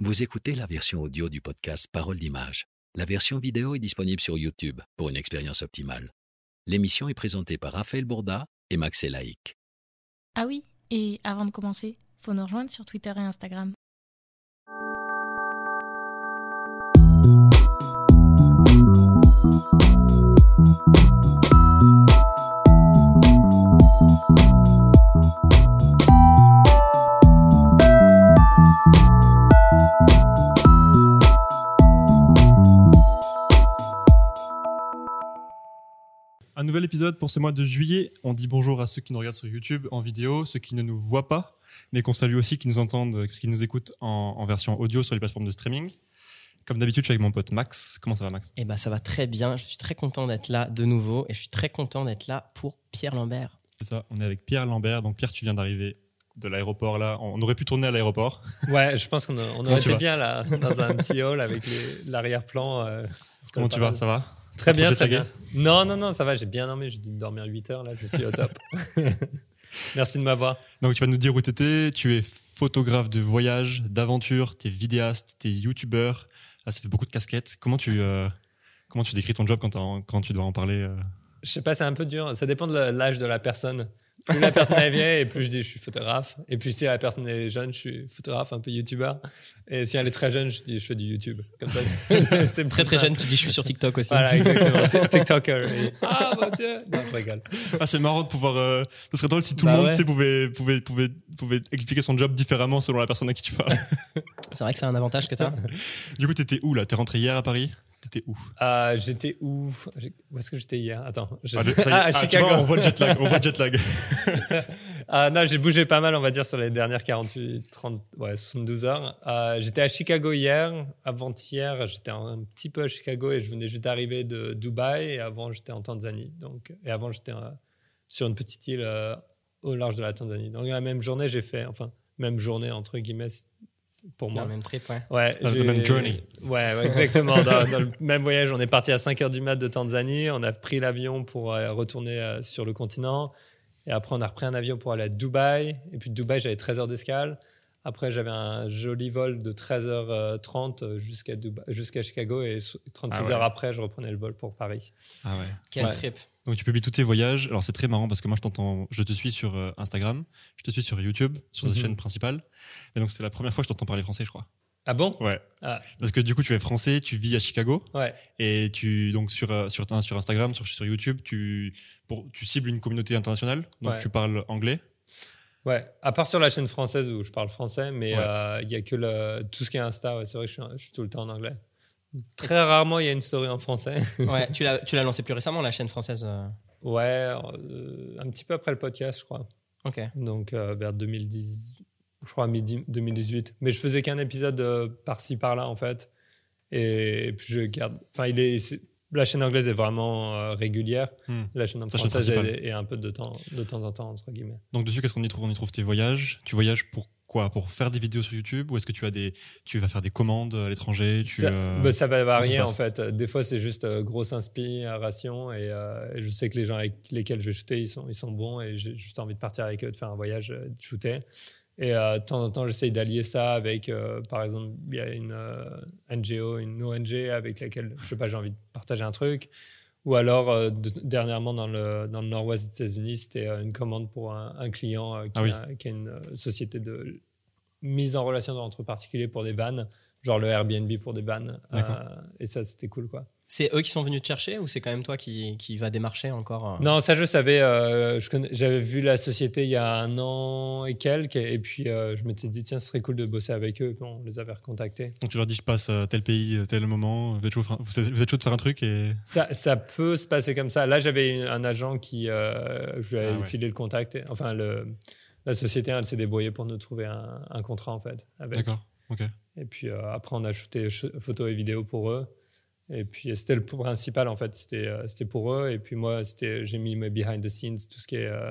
Vous écoutez la version audio du podcast Parole d'image. La version vidéo est disponible sur YouTube pour une expérience optimale. L'émission est présentée par Raphaël Bourda et Max Elaïc. Ah oui, et avant de commencer, faut nous rejoindre sur Twitter et Instagram. Nouvel épisode pour ce mois de juillet. On dit bonjour à ceux qui nous regardent sur YouTube en vidéo, ceux qui ne nous voient pas, mais qu'on salue aussi, qui nous entendent, qui nous écoutent en, en version audio sur les plateformes de streaming. Comme d'habitude, je suis avec mon pote Max. Comment ça va, Max? Eh ben, ça va très bien. Je suis très content d'être là de nouveau et je suis très content d'être là pour Pierre Lambert. C'est ça, on est avec Pierre Lambert. Donc, Pierre, tu viens d'arriver de l'aéroport là. On aurait pu tourner à l'aéroport. Ouais, je pense qu'on aurait été bien là, dans un petit hall avec l'arrière-plan. euh, Comment tu vas? Ça va? Très bien, très bien. Non, non, non, ça va, j'ai bien dormi. J'ai dû dormir 8 heures là, je suis au top. Merci de m'avoir. Donc, tu vas nous dire où tu étais. Tu es photographe de voyage, d'aventure, tu es vidéaste, tu es youtubeur. Ah, ça fait beaucoup de casquettes. Comment tu, euh, comment tu décris ton job quand, tu dois en parler euh? Je sais pas, c'est un peu dur. Ça dépend de l'âge de la personne. Plus la personne est vieille, et plus je dis je suis photographe. Et puis si la personne est jeune, je suis photographe, un peu youtubeur. Et si elle est très jeune, je dis je fais du YouTube. Comme ça, c'est- Très très jeune, tu dis je suis sur TikTok aussi. Voilà, exactement. Tik- TikToker. Et- Ah, mon Dieu. Non, je rigole. Ah, c'est marrant de pouvoir. euh, Ce serait drôle si tout Bah le monde ouais. tu sais, pouvait, pouvait, pouvait, pouvait expliquer son job différemment selon la personne à qui tu parles. C'est vrai que c'est un avantage que tu as. du coup, t'étais où là? T'es rentré hier à Paris? T'étais où? Euh, j'étais où? Où est-ce que j'étais hier? Attends. je- Ah, le-. Ah, à Ah, Chicago. vois, on voit le jet lag. On voit le jet lag. Ah, non, j'ai bougé pas mal, on va dire, sur les dernières 48, 30, ouais, 72 heures. Euh, j'étais à Chicago hier. Avant-hier, j'étais un petit peu à Chicago et je venais juste d'arriver de Dubaï. Et avant, j'étais en Tanzanie. Donc, et avant, j'étais euh, sur une petite île euh, au large de la Tanzanie. Donc, la même journée, j'ai fait, enfin, même journée, entre guillemets, pour Dans moi. le même trip, ouais. Ouais, Dans le même journey. Ouais, ouais, exactement. dans, dans le même voyage, on est parti à 5 heures du mat de Tanzanie. On a pris l'avion pour euh, retourner euh, sur le continent. Et après, on a repris un avion pour aller à Dubaï. Et puis de Dubaï, j'avais 13 heures d'escale. Après, j'avais un joli vol de 13h30 jusqu'à Dubaï- jusqu'à Chicago. Et so- 36 Ah ouais. heures après, je reprenais le vol pour Paris. Ah ouais. Quel Ouais. trip. Donc tu publies tous tes voyages. Alors c'est très marrant parce que moi je t'entends, je te suis sur euh, Instagram, je te suis sur YouTube, sur ta Mhm. chaîne principale. Et donc c'est la première fois que je t'entends parler français, je crois. Ah bon? Ouais. Ah. Parce que du coup tu es français, tu vis à Chicago Ouais. et tu donc sur euh, sur sur Instagram, sur sur YouTube, tu pour tu cibles une communauté internationale. Donc Ouais. tu parles anglais. Ouais, à part sur la chaîne française où je parle français, mais Ouais. euh, il y a que le, tout ce qui est Insta. Ouais, c'est vrai que je suis, je suis tout le temps en anglais. Très rarement, il y a une story en français. Ouais, tu l'as tu l'as lancé plus récemment, la chaîne française. euh, Ouais, euh, un petit peu après le podcast, je crois. Ok. Donc euh, vers 2010, je crois midi 2018. Mais je faisais qu'un épisode par-ci par-là en fait. Et, puis je garde. Enfin, il est. La chaîne anglaise est vraiment euh, régulière. Hmm. La chaîne chaîne française principale. est, est un peu de temps, de temps en temps entre guillemets. Donc dessus qu'est-ce qu'on y trouve? On y trouve tes voyages. Tu voyages pour quoi? Pour faire des vidéos sur YouTube? Ou est-ce que tu as des tu vas faire des commandes à l'étranger? Tu, ça, euh, bah, ça va varier en fait. Des fois, c'est juste euh, grosse inspiration et, euh, et je sais que les gens avec lesquels je vais shooter, ils sont, ils sont bons et j'ai juste envie de partir avec eux, de faire un voyage, euh, de shooter. Et euh, de temps en temps, j'essaye d'allier ça avec, euh, par exemple, il y a une euh, NGO, une ONG avec laquelle, je sais pas, j'ai envie de partager un truc. Ou alors, de- dernièrement, dans le, dans le nord-ouest des États-Unis, c'était une commande pour un, un client qui, Ah oui. a, qui a une société de mise en relation entre particuliers pour des vannes, genre le Airbnb pour des vannes. Et ça, c'était cool, quoi. C'est eux qui sont venus te chercher ou c'est quand même toi qui, qui va démarcher encore euh, Non, ça, je savais. euh, J'avais vu la société il y a un an et quelques. Et puis, euh, je m'étais dit, tiens, ce serait cool de bosser avec eux. Puis on les avait recontactés. Donc tu leur dis je passe à tel pays, à tel moment, vous êtes chaud, de faire un- vous êtes chaud de faire un truc et Ça, ça peut se passer comme ça. Là, j'avais un agent qui. euh, je lui avais Ah ouais. filé le contact. et- enfin, le, la société, elle s'est débrouillée pour nous trouver un, un contrat, en fait. D'accord. Ok. Et puis euh, après, on a shooté photos et vidéos pour eux. Et puis c'était le principal en fait, c'était euh, c'était pour eux. Et puis moi, c'était j'ai mis mes behind the scenes, tout ce qui est euh,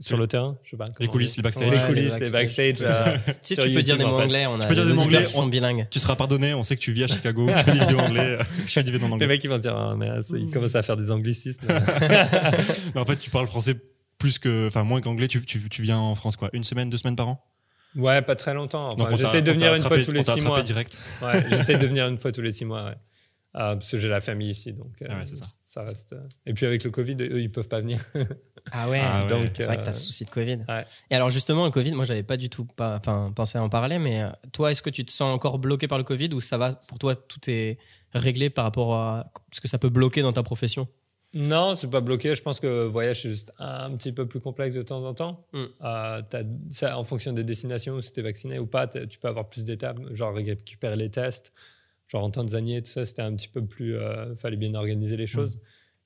sur le terrain. Je sais pas. comment coulisses, les backstage. les coulisses, les les backstage. euh, Si sur tu peux dire des en mots fait. anglais, on a peux dire des des mots anglais, qui sont on- bilingues. Tu seras pardonné, on sait que tu vis à Chicago, tu fais des vidéos en anglais, tu fais des vidéos en Les anglais. mecs, ils vont se dire, Ah, mais euh, ils commencent à faire des anglicismes. Mais en fait, tu parles français plus que, enfin, moins qu'anglais, tu, tu, tu viens en France quoi Une semaine, deux semaines par an? Ouais, pas très longtemps. Enfin, j'essaie de venir une fois tous les six mois. direct. Ouais, j'essaie de venir une fois tous les six mois, ouais. Ah, parce que j'ai la famille ici, donc euh, Ah ouais, ça. reste. euh, Et puis avec le Covid, eux, ils peuvent pas venir. Ah ouais, Ah ouais. c'est vrai que euh, t'as souci de Covid. ouais. Et alors justement, le Covid, moi j'avais pas du tout pas, enfin, pensé à en parler, mais euh, toi, est-ce que tu te sens encore bloqué par le Covid ou ça va pour toi, tout est réglé par rapport à ce que ça peut bloquer dans ta profession? Non, c'est pas bloqué. Je pense que voyage c'est juste un petit peu plus complexe de temps en temps. Mm. Euh, t'as- ça, en fonction des destinations, si t'es vacciné ou pas, tu peux avoir plus d'étapes, genre récupérer les tests. Genre en Tanzanie et tout ça, c'était un petit peu plus. euh, fallait bien organiser les choses.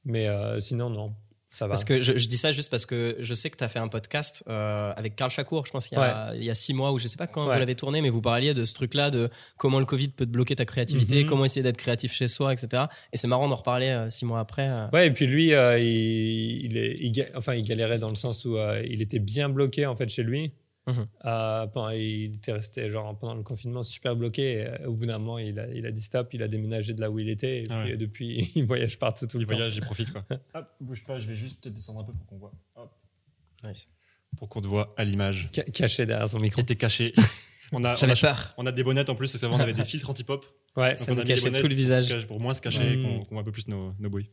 Mais euh, sinon, non, ça va. Parce que je, je dis ça juste parce que je sais que tu as fait un podcast euh, avec Karl Chakour, je pense qu'il y, a- il y a six mois, ou je sais pas quand Ouais. vous l'avez tourné, mais vous parliez de ce truc-là, de comment le Covid peut te bloquer ta créativité, Mhm. comment essayer d'être créatif chez soi, etc. Et c'est marrant d'en reparler euh, six mois après. euh. Ouais, et puis lui, il, il, est, il ga- enfin, il galérait dans le sens où il était bien bloqué en fait chez lui. Mhm. Euh, pendant, il était resté genre pendant le confinement super bloqué. Et, euh, au bout d'un moment, il a, il a dit stop, il a déménagé de là où il était. Et Ah puis ouais. depuis, il voyage partout tout Il le temps. voyage, il profite quoi. Hop, bouge pas, je vais juste peut-être descendre un peu pour qu'on voit. Hop. Nice. Pour qu'on te voit à l'image. Ca- caché derrière son micro. T'étais caché. On a, on, J'avais a, peur. on a des bonnettes en plus, parce qu'avant on avait des filtres anti-pop. Ouais, Donc Ça on nous a mis cachait tout le visage. Pour moins se cacher et Mm. qu'on qu'on voit un peu plus nos, nos bruits.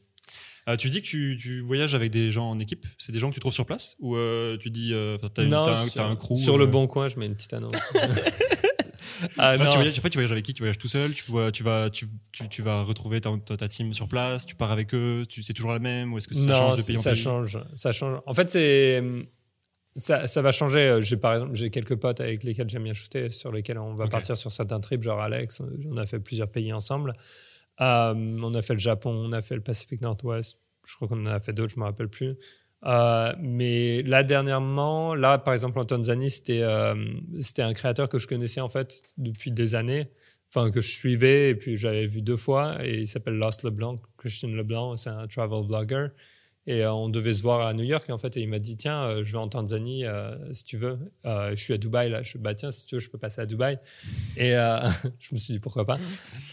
Euh, tu dis que tu, tu voyages avec des gens en équipe C'est des gens que tu trouves sur place Ou euh, tu dis, euh, t'as non, t'as sur, t'as un crew sur le euh, bon coin, je mets une petite annonce. ah, Ouais, non. tu voyages, en fait, tu voyages avec qui? Tu voyages tout seul? Tu, vois, tu, vas, tu, tu, tu vas retrouver ta, team sur place? Tu pars avec eux? Tu, C'est toujours la même Ou est-ce que ça non, change de pays en ça pays? change. Ça change. En fait, c'est ça, ça va changer. J'ai par exemple, j'ai quelques potes avec lesquels j'aime bien shooter, sur lesquels on va partir sur certains trips, genre Alex. On a fait plusieurs pays ensemble. Euh, on a fait le Japon, on a fait le Pacifique Nord-Ouest. Je crois qu'on en a fait d'autres, je me rappelle plus. Euh, mais là dernièrement, là par exemple en Tanzanie, c'était euh, c'était un créateur que je connaissais en fait depuis des années, enfin que je suivais et puis j'avais vu deux fois et il s'appelle Lost Leblanc, Christian Leblanc, c'est un travel blogger et euh, on devait se voir à New York et en fait et il m'a dit tiens euh, je vais en Tanzanie euh, si tu veux, Euh, je suis à Dubaï là, je suis bah tiens si tu veux je peux passer à Dubaï et euh, je me suis dit pourquoi pas,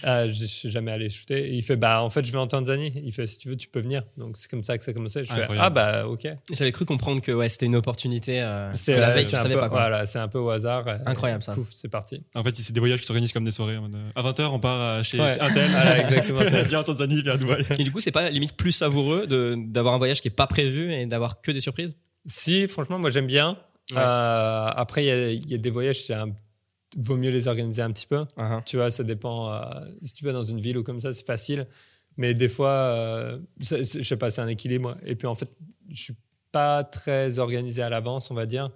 euh, je suis jamais allé shooter et il fait bah en fait je vais en Tanzanie, il fait si tu veux tu peux venir donc c'est comme ça que ça a commencé, je fais ah bah ok J'avais cru comprendre que ouais, c'était une opportunité. euh, c'est la veille, je un savais peu, pas quoi. voilà, c'est un peu au hasard. Incroyable, et ça. Pouf, c'est parti. En fait, c'est des voyages qui s'organisent comme des soirées. À 20h, on part chez Ouais. un tel. Voilà, exactement ça. Viens en Tanzanie, viens à Dubaï. Et du coup, c'est pas limite plus savoureux de- d'avoir un voyage qui est pas prévu et d'avoir que des surprises? Si, franchement, moi j'aime bien. Ouais. Euh, après, il y a- il y, a des voyages, c'est un- vaut mieux les organiser un petit peu. Uh-huh. Tu vois, ça dépend. euh, si tu vas dans une ville ou comme ça, c'est facile. Mais des fois, euh, je sais pas, c'est un équilibre. Et puis en fait, je suis pas très organisé à l'avance, on va dire.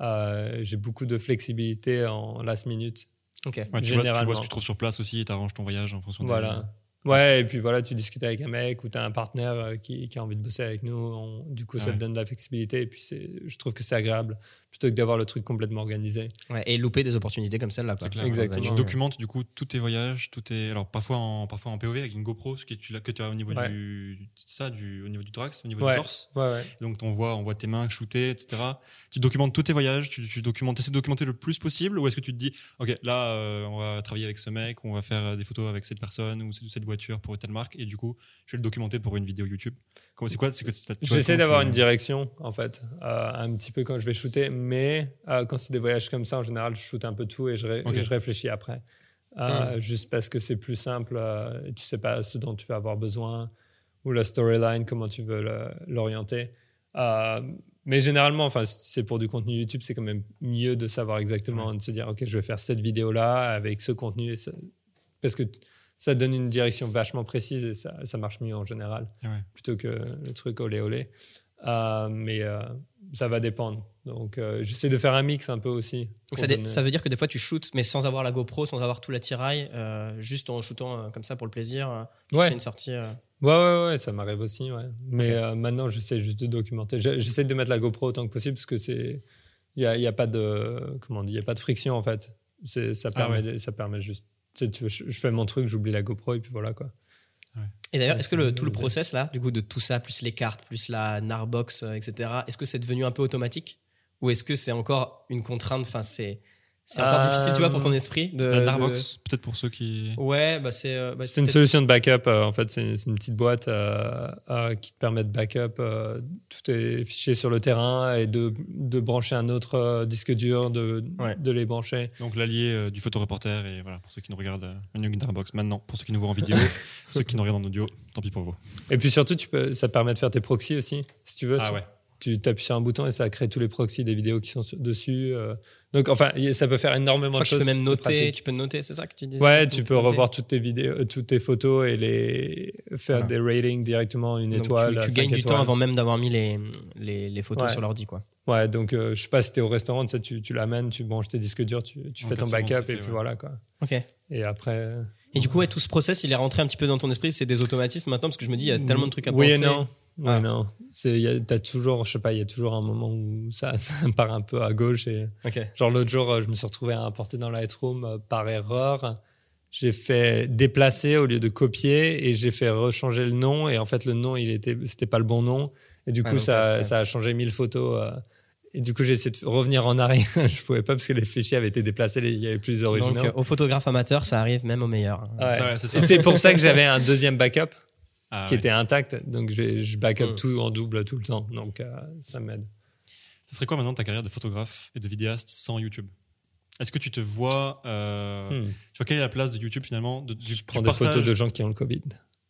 Euh, J'ai beaucoup de flexibilité en last minute. Ok. Ouais, tu, vois, tu Généralement. vois ce que tu trouves sur place aussi et t'arranges ton voyage en fonction des- Voilà. Ouais, et puis voilà, tu discutes avec un mec ou tu as un partenaire euh, qui, qui a envie de bosser avec nous. on- du coup, ça Ouais. te donne de la flexibilité. Et puis, je trouve que c'est agréable plutôt que d'avoir le truc complètement organisé. Ouais, et louper des opportunités comme celle-là. quoi. C'est clair. Exactement. Tu documentes du coup tous tes voyages, tout est alors parfois en parfois en POV avec une GoPro, ce que tu que tu as au niveau Ouais. du ça du au niveau du thorax, au niveau Ouais. du torse. Ouais, ouais. Donc on voit on voit tes mains shooter, etc. Tu documentes tous tes voyages, tu, tu documentes, essaies de documenter le plus possible, ou est-ce que tu te dis ok là euh, on va travailler avec ce mec, on va faire euh, des photos avec cette personne ou cette, cette voiture pour telle marque et du coup je vais le documenter pour une vidéo YouTube. Comment c'est quoi C'est que J'essaie d'avoir une direction, en fait, euh, un petit peu quand je vais shooter. Mais euh, quand c'est des voyages comme ça, en général, je shoote un peu tout et je, ré- Ok. et je réfléchis après. Euh, Juste parce que c'est plus simple. et tu sais pas ce dont tu vas avoir besoin ou la storyline, comment tu veux l'orienter. Mais généralement, enfin, c'est pour du contenu YouTube, c'est quand même mieux de savoir exactement, de se dire, OK, je vais faire cette vidéo-là avec ce contenu. parce que ça donne une direction vachement précise et ça, ça marche mieux en général Ah ouais. plutôt que le truc olé olé. Euh, mais euh, ça va dépendre. Donc, euh, j'essaie de faire un mix un peu aussi. Donc ça, dé- donner- ça veut dire que des fois tu shootes, mais sans avoir la GoPro, sans avoir tout l'attirail, juste en shootant comme ça pour le plaisir. tu Ouais. fais une sortie. Ouais, ouais, ouais, ça m'arrive aussi. Ouais. Mais euh, maintenant, j'essaie juste de documenter. J'essaie de mettre la GoPro autant que possible parce que c'est. Il n'y a, y a pas de. Comment on dit Il n'y a pas de friction en fait. Ça Ah permet, ouais. ça permet juste. Tu sais, tu veux, je, je fais mon truc, j'oublie la GoPro et puis voilà quoi. Et d'ailleurs, est-ce que le, tout le process là, du coup, de tout ça, plus les cartes, plus la Narbox, euh, etc., est-ce que c'est devenu un peu automatique? Ou est-ce que c'est encore une contrainte? Enfin, c'est C'est encore Euh, difficile, tu vois, pour ton esprit. De, La de- Darbox, peut-être pour ceux qui. Ouais, bah c'est. euh, bah, C'est une solution de backup. euh, en fait, c'est une, petite boîte euh, euh, qui te permet de backup euh, tous tes fichiers sur le terrain et de, de brancher un autre euh, disque dur, de, Ouais. de les brancher. Donc l'allié euh, du photoreporter et voilà pour ceux qui nous regardent une Darbox maintenant pour ceux qui nous voient en vidéo ceux qui nous regardent en audio tant pis pour vous Et puis surtout, tu peux, ça te permet de faire tes proxys aussi, si tu veux. ah ouais Tu appuies sur un bouton et ça crée tous les proxys des vidéos qui sont dessus. euh. Donc, enfin, ça peut faire énormément de que tu choses. peux même noter, pratique. tu peux noter, c'est ça que tu disais? Ouais, tu peux revoir toutes tes vidéos, euh, toutes tes photos et les faire Voilà. des ratings directement une Donc, étoile. Tu, tu gagnes du temps avant même d'avoir mis les, les, les photos Ouais. sur l'ordi, quoi. Ouais, donc euh, je sais pas si t'es au restaurant, tu, sais, tu, tu l'amènes, tu branches tes disques durs, tu, fais ton 4 secondes, backup et fait, puis ouais. voilà quoi. Ok. Et après. Et du coup, ouais, tout ce process, il est rentré un petit peu dans ton esprit. C'est des automatismes maintenant, parce que je me dis, il y a tellement de trucs à oui penser. et non. Oui Ah. non. C'est, y a- t'as toujours, je sais pas, il y a toujours un moment où ça, ça part un peu à gauche. Et, Ok. genre l'autre jour, je me suis retrouvé à importer dans Lightroom euh, par erreur. J'ai fait déplacer au lieu de copier et j'ai fait rechanger le nom. Et en fait, le nom, il était, c'était pas le bon nom. Et du Ah, coup, donc ça, ça a changé mille photos. euh, et du coup, j'ai essayé de revenir en arrière. je pouvais pas parce que les fichiers avaient été déplacés. Il y avait plus originaux. Donc, euh, aux photographes amateurs, ça arrive même aux meilleurs. Ouais. Ouais, c'est pour ça que j'avais un deuxième backup Ah qui ouais. était intact. Donc je, backup Mm. tout en double tout le temps. Donc euh, ça m'aide. Ce serait quoi maintenant ta carrière de photographe et de vidéaste sans YouTube? Est-ce que tu te vois euh, Hmm. Tu vois quelle est la place de YouTube finalement de, du, Je prends des photos de gens qui ont le Covid.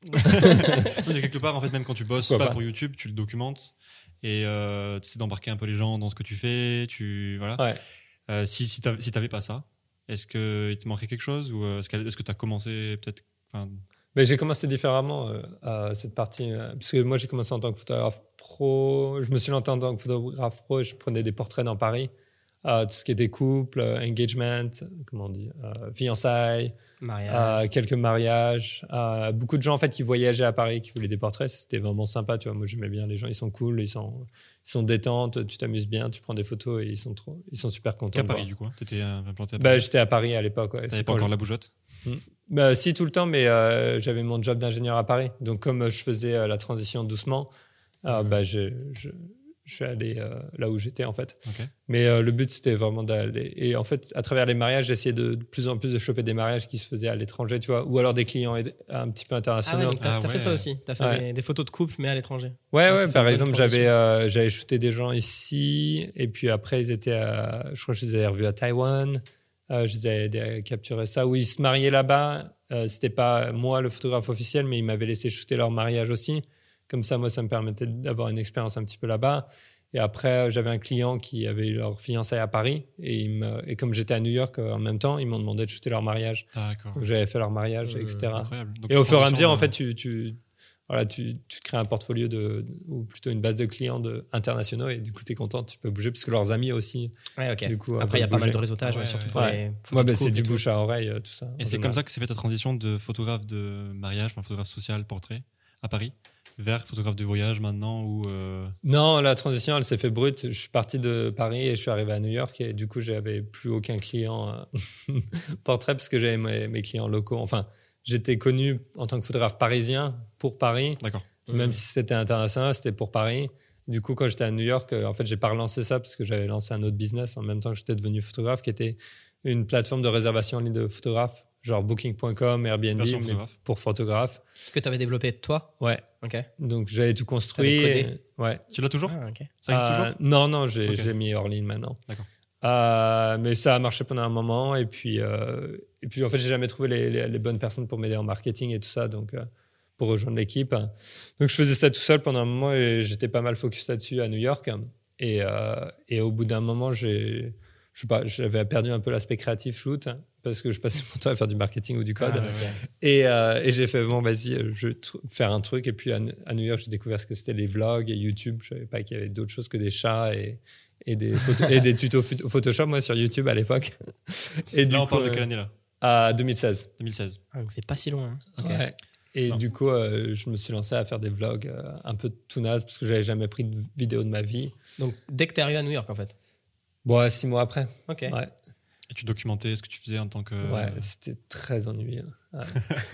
Quelque part, en fait, même quand tu bosses Pourquoi pas pour YouTube, tu le documentes et euh, tu essaies d'embarquer un peu les gens dans ce que tu fais. Tu voilà. Ouais. Euh, si si t'avais si pas ça, est-ce que il te manquerait quelque chose ou est-ce que est-ce que t'as commencé peut-être Mais j'ai commencé différemment euh, à cette partie. euh, parce que moi, j'ai commencé en tant que photographe pro. Je me suis lancé en tant que photographe pro et je prenais des portraits dans Paris. Euh, tout ce qui était couple, engagement, comment on dit, fiançailles, Mariage. quelques mariages. beaucoup de gens en fait qui voyageaient à Paris, qui voulaient des portraits. C'était vraiment sympa. Tu vois, moi j'aimais bien les gens. Ils sont cool, ils sont, ils sont détentes. Tu t'amuses bien, tu prends des photos et ils sont trop, ils sont super contents. de Paris du coup hein? T'étais implanté à Bah, Paris j'étais à Paris à l'époque. Ouais. T'avais pas encore je- la bougeotte? Bah, si, tout le temps, mais euh, j'avais mon job d'ingénieur à Paris. Donc, comme euh, je faisais euh, la transition doucement, euh, bah, je, je, je suis allé euh, là où j'étais, en fait. Mais euh, le but, c'était vraiment d'aller. Et en fait, à travers les mariages, j'essayais de, de plus en plus de choper des mariages qui se faisaient à l'étranger, tu vois, ou alors des clients un petit peu Ah ouais, internationaux. donc t'as Ah t'as ouais. fait ça aussi. T'as fait Ouais. des, des photos de couple, mais à l'étranger. Ouais, Ah, ouais, par exemple, j'avais euh, j'avais shooté des gens ici, et puis après, ils étaient à, je crois que je les avais revus à Taïwan, euh, je les avais capturé ça, où ils se mariaient là-bas. Euh, C'était pas moi le photographe officiel, mais ils m'avaient laissé shooter leur mariage aussi. Comme ça, moi, ça me permettait d'avoir une expérience un petit peu là-bas. Et après, euh, j'avais un client qui avait eu leur fiançailles à Paris, et, il me- et comme j'étais à New York euh, en même temps, ils m'ont demandé de shooter leur mariage. D'accord. J'avais fait leur mariage, Euh, etc. Incroyable. Donc, Et au fur et à mesure, en fait, tu, tu, voilà, tu, tu crées un portfolio de, ou plutôt une base de clients de, internationaux et du coup, tu es content, tu peux bouger parce que leurs amis aussi. Ouais. Du coup, Après, il y a pas mal de réseautage, ouais, Ouais, surtout ouais. pour Ouais. les bah, c'est du tout. bouche à oreille, euh, tout ça. Et c'est comme ça que s'est fait ta transition de photographe de mariage, enfin photographe social, portrait, à Paris, vers photographe de voyage maintenant ou euh, Non, la transition, elle s'est fait brute. Je suis parti de Paris et je suis arrivé à New York et du coup, j'avais plus aucun client euh, portrait parce que j'avais mes, mes clients locaux. Enfin, j'étais connu en tant que photographe parisien pour Paris. D'accord. Même si c'était international, c'était pour Paris. Du coup, quand j'étais à New York, euh, en fait, j'ai pas relancé ça parce que j'avais lancé un autre business en même temps que j'étais devenu photographe, qui était une plateforme de réservation en ligne de photographes, genre Booking.com, Airbnb, photographe. pour photographes. Ce que tu avais développé toi Ouais. Ok. Donc, j'avais tout construit. Et- ouais. Tu l'as toujours Ah, ok. Ça existe Euh, toujours Non, non, j'ai mis hors ligne maintenant. D'accord. Euh, mais ça a marché pendant un moment et puis euh, et puis en fait j'ai jamais trouvé les, les- les bonnes personnes pour m'aider en marketing et tout ça donc euh, pour rejoindre l'équipe donc je faisais ça tout seul pendant un moment et j'étais pas mal focus là-dessus à New York et, et au bout d'un moment j'ai je sais pas j'avais perdu un peu l'aspect créatif shoot parce que je passais mon temps à faire du marketing ou du code Ah, ouais. et, et j'ai fait, bon, vas-y, je vais faire un truc. Et puis à, à New York, j'ai découvert ce que c'était les vlogs et YouTube. Je savais pas qu'il y avait d'autres choses que des chats et, et, des, et des tutos photo- Photoshop, moi, sur YouTube à l'époque. Et du Là, on coup, parle de euh, quelle année là? à 2016. 2016. Ah, donc c'est pas si loin. hein. Ouais. Et Non. du coup, euh, je me suis lancé à faire des vlogs euh, un peu tout naze parce que j'avais jamais pris de vidéo de ma vie. Donc dès que t'es arrivé à New York en fait? Bon, six mois après. Ok. Ouais. Et tu documentais ce que tu faisais en tant que. Ouais, c'était très ennuyeux. Ouais.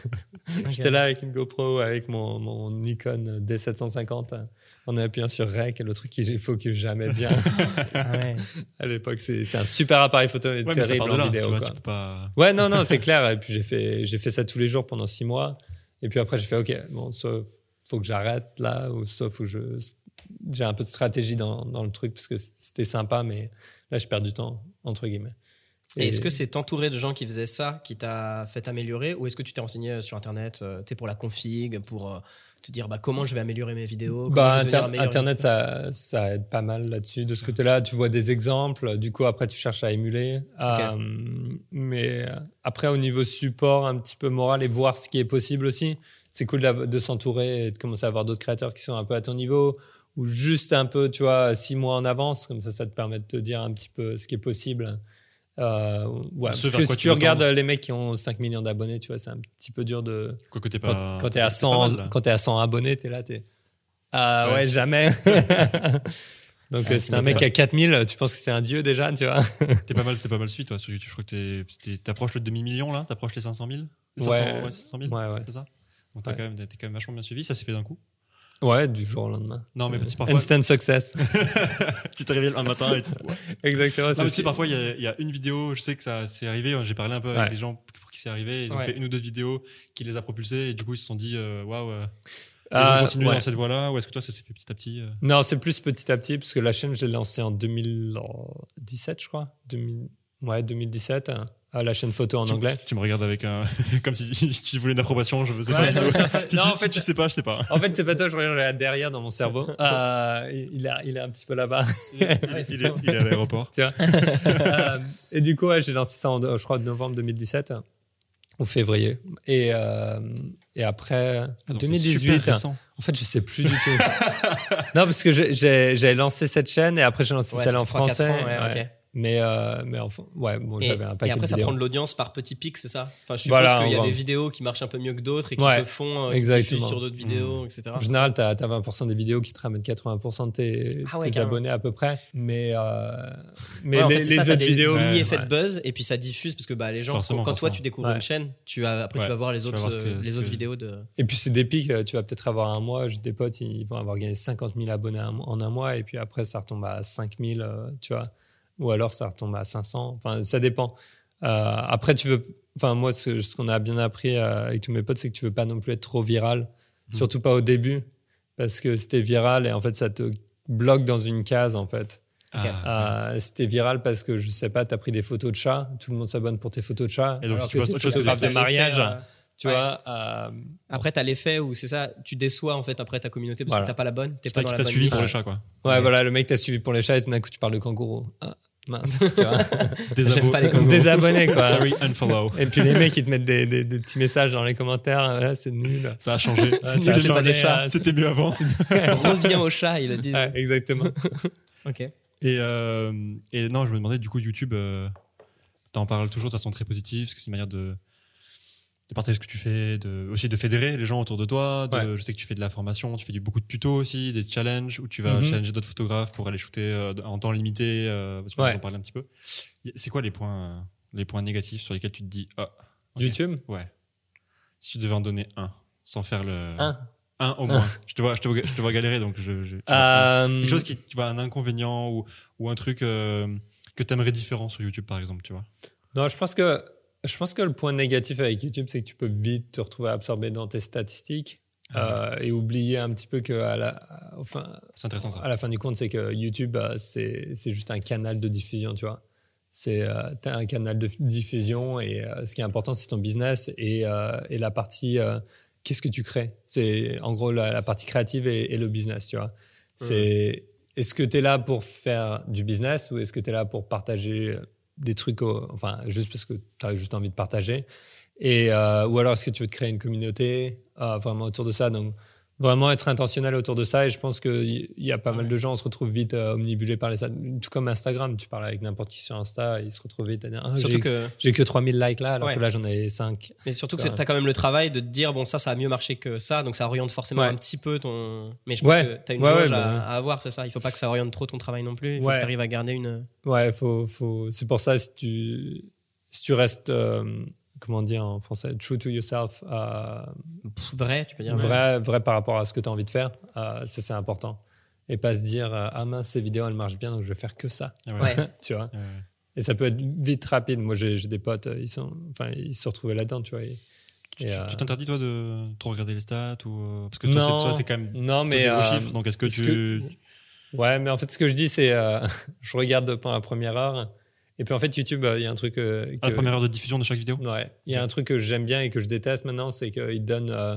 J'étais là avec une GoPro, avec mon, mon Nikon D750, en appuyant sur Rec, et le truc qu'il focus jamais bien. Ah ouais. à l'époque, c'est un super appareil photo, mais Ouais, mais terrible de en là, vidéo. vois, quoi. pas. Ouais, non, non, c'est clair. Et puis j'ai fait, j'ai fait ça tous les jours pendant six mois. Et puis après, j'ai fait, OK, bon, soit faut que j'arrête là, ou faut que je. J'ai un peu de stratégie dans, dans le truc, parce que c'était sympa, mais là, je perds du temps, entre guillemets. Et est-ce que c'est t'entourer de gens qui faisaient ça qui t'a fait améliorer ou est-ce que tu t'es renseigné sur internet euh, tu pour la config, pour euh, te dire bah, comment je vais améliorer mes vidéos Bah, Inter- Internet, ça, ça aide pas mal là-dessus. De ce côté-là, tu vois des exemples. Du coup, après, tu cherches à émuler. Euh, mais après, au niveau support, un petit peu moral et voir ce qui est possible aussi, c'est cool d'av- de s'entourer et de commencer à avoir d'autres créateurs qui sont un peu à ton niveau ou juste un peu, tu vois, six mois en avance. Comme ça, ça te permet de te dire un petit peu ce qui est possible. Euh, ouais, Ce parce que si tu regardes tendre. les mecs qui ont 5 millions d'abonnés, tu vois, c'est un petit peu dur de, Quoi que t'es quand, pas. quand t'es à c'est pas 100 mal, là. quand t'es à 100 abonnés t'es là t'es ah ouais, Ouais. jamais donc Ah, euh, c'est c'est un mec à 4000 tu penses que c'est un dieu déjà tu vois T'es pas mal, c'est pas mal suivi, toi, sur YouTube. Je crois que t'es- t'es- t'approches le demi-million, là T'approches les 500 000 Les 500, Ouais. 500 000 ouais ouais C'est ça? Donc Ouais. quand t'es quand même vachement bien suivi. Ça s'est fait d'un coup. Ouais du jour au lendemain Non, mais parfois- instant success tu te réveilles un matin et tu ouais. exactement Non, mais tu sais, parfois, il y, a- il y a une vidéo, je sais que ça s'est arrivé. hein, J'ai parlé un peu avec des gens pour qui c'est arrivé. Ils ont Ouais. fait une ou deux vidéos qui les a propulsés et du coup, ils se sont dit, euh, waouh, euh, ils Ah, ont continué ouais. dans cette voie-là ou est-ce que toi, ça s'est fait petit à petit euh? Non c'est plus petit à petit parce que la chaîne je l'ai lancée en 2017 je crois 2000 ouais 2017 hein, à la chaîne photo en tu, anglais Tu me regardes avec un. comme si tu voulais une approbation, je faisais Ouais, pas non, non, tu, en si fait- tu sais pas, je sais pas. en fait c'est pas toi je regarde derrière dans mon cerveau Euh, il, est, il est un petit peu là-bas Il est, il est- il est à l'aéroport. tu vois. Euh, et du coup, ouais, j'ai lancé ça en, je crois, novembre 2017 ou février. Et, euh, et après, Ah, donc c'est super 2018, récent. en fait, je sais plus du tout. non, parce que j'ai- j'avais lancé cette chaîne et après, j'ai lancé Ouais, celle en français. ans, ouais, ouais. Mais, euh, mais enfin, ouais, bon, Et, j'avais un et paquet après, de ça vidéos. prend de l'audience par petits pics, c'est ça? Enfin, je suppose Voilà, qu'il y a des vidéos qui marchent un peu mieux que d'autres et qui Ouais, te font, euh, qui diffusent sur d'autres vidéos, etc. En général, tu as, 20% des vidéos qui te ramènent 80% de tes, Ah ouais, tes abonnés à peu près. Mais, euh, mais Ouais, en les, fait, c'est les ça, t'as autres des vidéos. mini ouais. de buzz et puis ça diffuse parce que bah, les gens, Forcément, quand toi tu découvres Ouais. une chaîne, tu vas, après Ouais. tu vas voir les autres, voir ce que- euh, les autres que- vidéos de. Et puis c'est des pics, tu vas peut-être avoir un mois, j'ai des potes, ils vont avoir gagné 50 000 abonnés en un mois, et puis après ça retombe à 5 000, euh, tu vois, ou alors ça retombe à 500, enfin ça dépend. Euh, après tu veux, enfin moi ce, ce qu'on a bien appris euh, avec tous mes potes, c'est que tu veux pas non plus être trop viral, Mhm. surtout pas au début, parce que c'était viral et en fait ça te bloque dans une case en fait. Ah, Euh, c'était viral parce que je sais pas, tu as pris des photos de chats, tout le monde s'abonne pour tes photos de chats, Et donc, alors si tu postes t'es autre chose que des de mariage, tu Ouais. vois. euh, Après, t'as l'effet où c'est ça, tu déçois en fait après ta communauté parce Voilà. que t'as pas la bonne, t'es T'as pas dans la bonne suivi niche. pour les chats, quoi. Ouais, Ouais. voilà, le mec t'a suivi pour les chats et tout d'un coup tu parles de kangourou. Ah, mince, tu vois. J'aime pas les kangourous. Désabonné, quoi. Sorry, unfollow. Et puis les mecs, ils te mettent des, des- des petits messages dans les commentaires. Ah, c'est nul. Ça a changé. Euh, C'était mieux avant. Reviens au chat, ils le disent. Ouais, exactement. Ok. Et, euh, et non, je me demandais, du coup, YouTube, euh, t'en parles toujours de façon très positive, parce que c'est une manière de, de partager ce que tu fais, de, aussi de fédérer les gens autour de toi. de- Ouais. Je sais que tu fais de la formation, tu fais du, beaucoup de tutos aussi, des challenges, où tu vas Mhm. challenger d'autres photographes pour aller shooter euh, en temps limité. Euh, Ouais. va en parler un petit peu. C'est quoi les points, euh, les points négatifs sur lesquels tu te dis, ah, ok, YouTube? Ouais. Si tu devais en donner un, sans faire le. Un. Un au moins. je, te vois, je, te vois, je te vois galérer, donc je. je- Euh, Quelque chose qui, tu vois, un inconvénient ou, ou un truc euh, que tu aimerais différent sur YouTube, par exemple, tu vois? Non, je pense que je pense que le point négatif avec YouTube, c'est que tu peux vite te retrouver absorbé dans tes statistiques Ah euh, et oublier un petit peu que à la, enfin, C'est intéressant ça. à la fin du compte, c'est que YouTube, euh, c'est c'est juste un canal de diffusion, tu vois. C'est euh, t'as un canal de diffusion et euh, ce qui est important, c'est ton business et, euh, et la partie qu'est-ce que tu crées? C'est en gros la, la partie créative et, et le business, tu vois. C'est est-ce que tu es là pour faire du business ou est-ce que tu es là pour partager des trucs, enfin juste parce que tu as juste envie de partager et euh, ou alors est-ce que tu veux te créer une communauté euh, vraiment autour de ça? Donc vraiment être intentionnel autour de ça. Et je pense qu'il y a pas mal de gens, on se retrouve vite euh, omnibulés par les Tout comme Instagram, tu parles avec n'importe qui sur Insta, ils se retrouvent vite à dire ah, Surtout j'ai, que, j'ai que 3000 likes là, alors Ouais. que là j'en ai 5. mais surtout que tu as quand même le travail de te dire, bon, ça, ça a mieux marché que ça, donc ça oriente forcément Ouais. un petit peu ton. Mais je pense que tu as une jauge bah à, avoir, c'est ça. Il faut pas que ça oriente trop ton travail non plus. Il faut que tu arrives à garder une. Ouais, faut, faut... c'est pour ça, si tu, si tu restes, euh, comment dire en français, true to yourself, euh, vrai, tu peux dire. vrai, vrai par rapport à ce que tu as envie de faire, euh, ça c'est important. Et pas se dire, euh, ah mince, ces vidéos elles marchent bien, donc je vais faire que ça. Ah ouais. Tu vois? Ouais. Et ça peut être vite rapide. Moi, j'ai des potes, ils, sont, enfin, ils se retrouvaient là-dedans, tu vois. et- Tu et, tu- tu t'interdis, toi, de trop regarder les stats ou... Parce que toi, c'est- quand même Non, mais. euh, chiffres. Donc, est-ce que tu... Ouais, mais en fait, ce que je dis, c'est. euh, je regarde pendant la première heure. Et puis, en fait, YouTube, euh, il y a un truc. euh, À la que- première heure de diffusion de chaque vidéo Ouais, il y a un truc que j'aime bien et que je déteste maintenant, c'est qu'il donne. euh,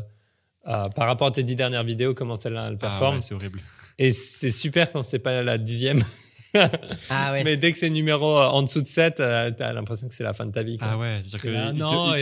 euh, par rapport à tes dix dernières vidéos, comment celle-là elle Ah performe. ouais, c'est horrible. Et c'est super quand c'est pas la dixième. Ah ouais. Mais dès que c'est numéro euh, en dessous de 7, euh, t'as l'impression que c'est la fin de ta vie. quoi. Ah ouais, c'est-à-dire que... Là, il non,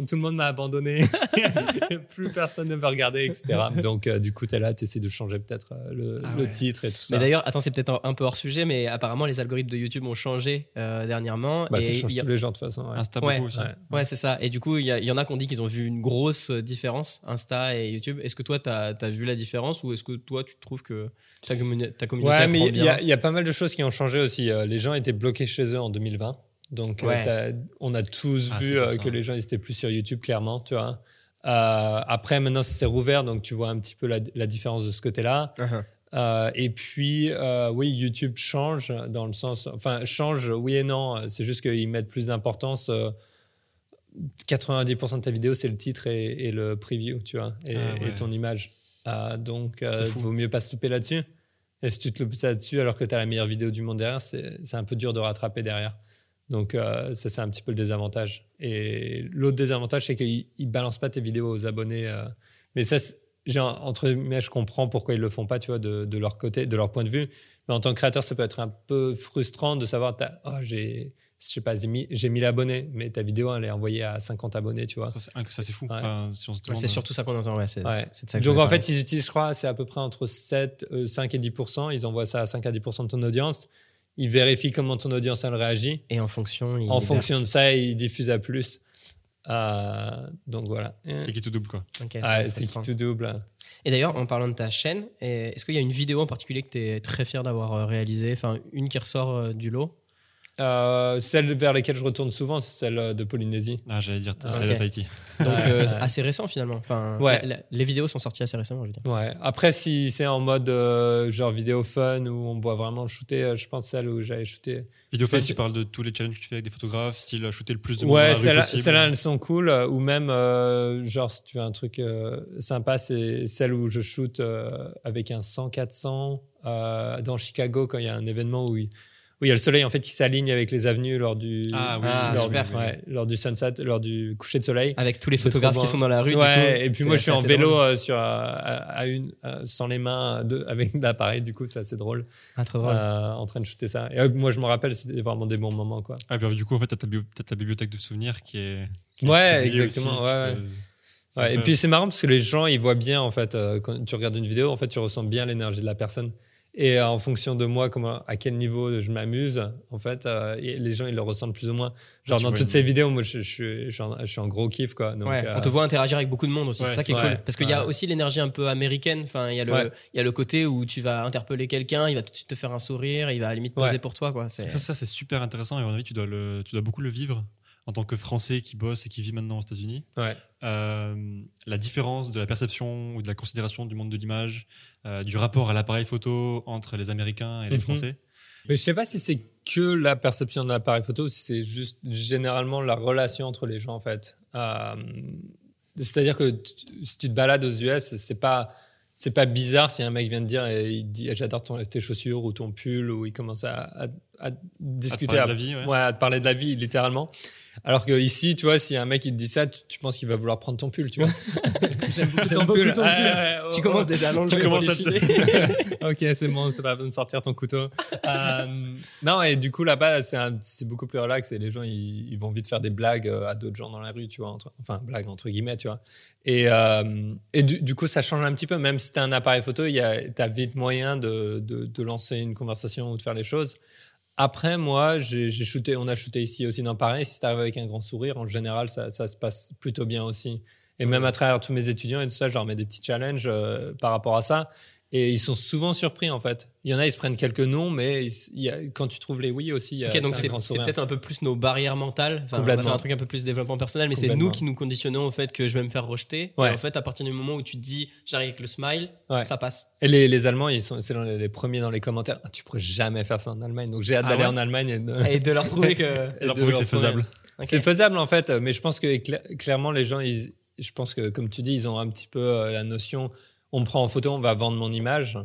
il- tout le monde m'a abandonné. Plus personne ne veut regarder, etc. Donc, euh, du coup, t'es là, t'essaies de changer peut-être le, Ah le ouais. titre et tout ça. Mais d'ailleurs, attends, c'est peut-être un, un peu hors sujet, mais apparemment les algorithmes de YouTube ont changé euh, dernièrement. bah, et ça change a- tous les gens de toute façon. ouais. Insta Ouais, beaucoup aussi. ouais. C'est ça. Et du coup, il y, en a qui ont dit qu'ils ont vu une grosse différence, Insta et YouTube. Est-ce que toi, tu as, vu la différence ou est-ce que toi, tu trouves que ta, communi- ta communauté Ouais, mais il y, y a pas mal de choses qui ont changé aussi. Euh, Les gens étaient bloqués chez eux en 2020. Donc, euh, Ouais. on a tous Ah, vu euh, que les gens n'étaient plus sur YouTube, clairement, tu vois. Euh, après, maintenant, ça s'est rouvert, donc tu vois un petit peu la, la différence de ce côté-là. Uh-huh. Euh, et puis, euh, oui, YouTube change dans le sens. Enfin, change, oui et non. C'est juste qu'ils mettent plus d'importance. euh, 90% de ta vidéo, c'est le titre et, et le preview, tu vois, et, Ah ouais. et ton image. Donc, fou. vaut mieux pas se louper là-dessus. Et si tu te loupes ça là-dessus alors que tu as la meilleure vidéo du monde derrière, c'est un peu dur de rattraper derrière. Donc, euh, ça, c'est un petit peu le désavantage. Et l'autre désavantage, c'est qu'ils ne balancent pas tes vidéos aux abonnés. euh. Mais ça, genre, entre guillemets, je comprends pourquoi ils le font pas, tu vois, de, de leur côté, de leur point de vue. Mais en tant que créateur, ça peut être un peu frustrant de savoir, oh, j'ai, je sais pas, j'ai mis, j'ai 1000 abonnés, mais ta vidéo, elle est envoyée à 50 abonnés, tu vois. Ça, c'est fou. Ouais. Enfin, si on se Ouais, demande- c'est surtout ça qu'on entend. Ouais, c'est Ouais. c'est de ça que je Donc en fait, ils utilisent, je crois, c'est à peu près entre 7, euh, 5 et 10% Ils envoient ça à 5 à 10% de ton audience. Ils vérifient comment ton audience elle réagit. Et en fonction, il En fonction de ça, ils diffusent à plus. Euh, donc voilà. C'est qui tout double, quoi. C'est Ouais, c'est frustrant. qui tout double. Et d'ailleurs, en parlant de ta chaîne, est-ce qu'il y a une vidéo en particulier que tu es très fier d'avoir euh, réalisée? Enfin, une qui ressort du lot? Euh, celle vers laquelle je retourne souvent, c'est celle euh, de Polynésie. Ah, j'allais dire, Ah, ok. la Tahiti. Donc, euh, assez récent finalement. Enfin, Ouais. la- la- les vidéos sont sorties assez récemment, je veux dire. Ouais. Après, si c'est en mode euh, genre vidéo fun où on me voit vraiment shooter, je pense celle où j'avais shooté. Vidéo fan, tu parles de tous les challenges que tu fais avec des photographes, style shooter le plus de monde Ouais, celles-là, elles sont cool. Ou même, euh, genre, si tu veux un truc euh, sympa, c'est celle où je shoot euh, avec un 100-400 euh, dans Chicago quand il y a un événement où il, où il y a le soleil en fait qui s'aligne avec les avenues lors du, Ah oui, Ah, lors, super. du- ouais, lors du sunset, lors du coucher de soleil. Avec tous les photographes qui sont dans la rue. du ouais, coup, et puis moi je suis en vélo drôle. euh, sur, à, à une, euh, sans les mains, euh, de- avec l'appareil, du coup c'est assez drôle, Ah, trop drôle. euh, en train de shooter ça. Et euh, moi je me rappelle, c'était vraiment des bons moments quoi. Ah, puis, du coup, en fait, t'as ta, ta bibliothèque de souvenirs qui est. qui Ouais, exactement, aussi, ouais, peux- et puis c'est marrant parce que les gens ils voient bien en fait euh, quand tu regardes une vidéo en fait tu ressens bien l'énergie de la personne et euh, en fonction de moi comment à quel niveau je m'amuse en fait euh, et les gens ils le ressentent plus ou moins genre tu dans toutes ces vidéos moi je, je, suis- je, en, je suis en gros kiff quoi donc Ouais, euh, on te voit interagir avec beaucoup de monde aussi, ouais, c'est ça qui est ouais, cool. Parce qu'il y a aussi l'énergie un peu américaine. Enfin, il y a le, il y a le côté où tu vas interpeller quelqu'un, il va tout de suite te faire un sourire, il va à la limite poser Ouais. pour toi, quoi. C'est Ça, ça c'est super intéressant et à mon avis, tu dois, le, tu dois beaucoup le vivre en tant que Français qui bosse et qui vit maintenant aux États-Unis. ouais Euh, la différence de la perception ou de la considération du monde de l'image, euh, du rapport à l'appareil photo entre les Américains et les Mhm. Français. mais je sais pas si c'est que la perception de l'appareil photo c'est juste généralement la relation entre les gens en fait Euh, c'est-à-dire que si tu te balades aux US c'est pas c'est pas bizarre si un mec vient te dire et il dit Ah, j'adore ton- tes chaussures ou ton pull ou il commence à, à- à discuter, parler à, de la vie, ouais. ouais, à te parler de la vie, littéralement. Alors que ici, tu vois, si un mec il te dit ça, tu, tu penses qu'il va vouloir prendre ton pull, tu vois. J'aime beaucoup ton pull. pull. Ah, Tu commences déjà à l'enlever. Tu commences à te- ok, c'est bon, c'est pas besoin de sortir ton couteau. Euh, non, et du coup, là-bas, c'est beaucoup plus relax et les gens, ils, ils vont vite faire des blagues euh, à d'autres gens dans la rue, tu vois. entre- enfin, blagues entre guillemets, tu vois. Et, euh, et du, du coup, ça change un petit peu. Même si tu as un appareil photo, tu as vite moyen de, de, de lancer une conversation ou de faire les choses. Après, moi, j'ai shooté, on a shooté ici aussi dans pareil. Si tu arrives avec un grand sourire, en général, ça, ça se passe plutôt bien aussi. Et même à travers tous mes étudiants et tout ça, je leur mets des petits challenges euh, par rapport à ça. Et ils sont souvent surpris, en fait. Il y en a, ils se prennent quelques noms, mais ils- il y a, quand tu trouves les oui aussi, il y a Ok, donc c'est grand c'est sourire. peut-être un peu plus nos barrières mentales. Enfin, Complètement. un truc un peu plus développement personnel, mais c'est nous qui nous conditionnons au fait que je vais me faire rejeter. Ouais. Et en fait, à partir du moment où tu dis j'arrive avec le smile, Ouais. ça passe. Et les, les Allemands, ils sont, c'est dans les, les premiers dans les commentaires. Ah, tu pourrais jamais faire ça en Allemagne. Donc j'ai hâte Ah d'aller ouais en Allemagne et de, Et de leur prouver que. et leur de prouver que leur c'est faisable. C'est faisable en fait, mais je pense que cla- clairement les gens, ils, je pense que comme tu dis, ils ont un petit peu euh, la notion. On me prend en photo, on va vendre mon image.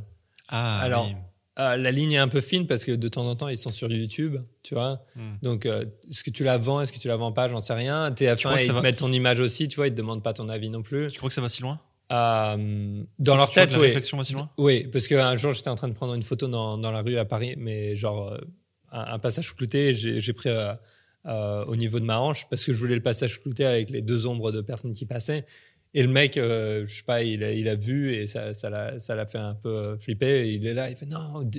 Ah, Alors, oui. Euh, la ligne est un peu fine parce que de temps en temps ils sont sur YouTube, tu vois. Hmm. Donc euh, est-ce que tu la vends, est-ce que tu la vends pas, j'en sais rien. TF1 crois que ils te va- mettent ton image aussi, tu vois, ils te demandent pas ton avis non plus. Tu crois que ça va si loin? Euh, dans leur Tu tête, oui. réflexion va si loin? Oui, parce qu'un jour, j'étais en train de prendre une photo dans, dans la rue à Paris, mais genre un, un passage clouté, j'ai j'ai pris au niveau de ma hanche parce que je voulais le passage clouté avec les deux ombres de personnes qui passaient. Et le mec, euh, je sais pas, il a, il a vu et ça ça l'a fait un peu flipper. Et il est là, il fait non,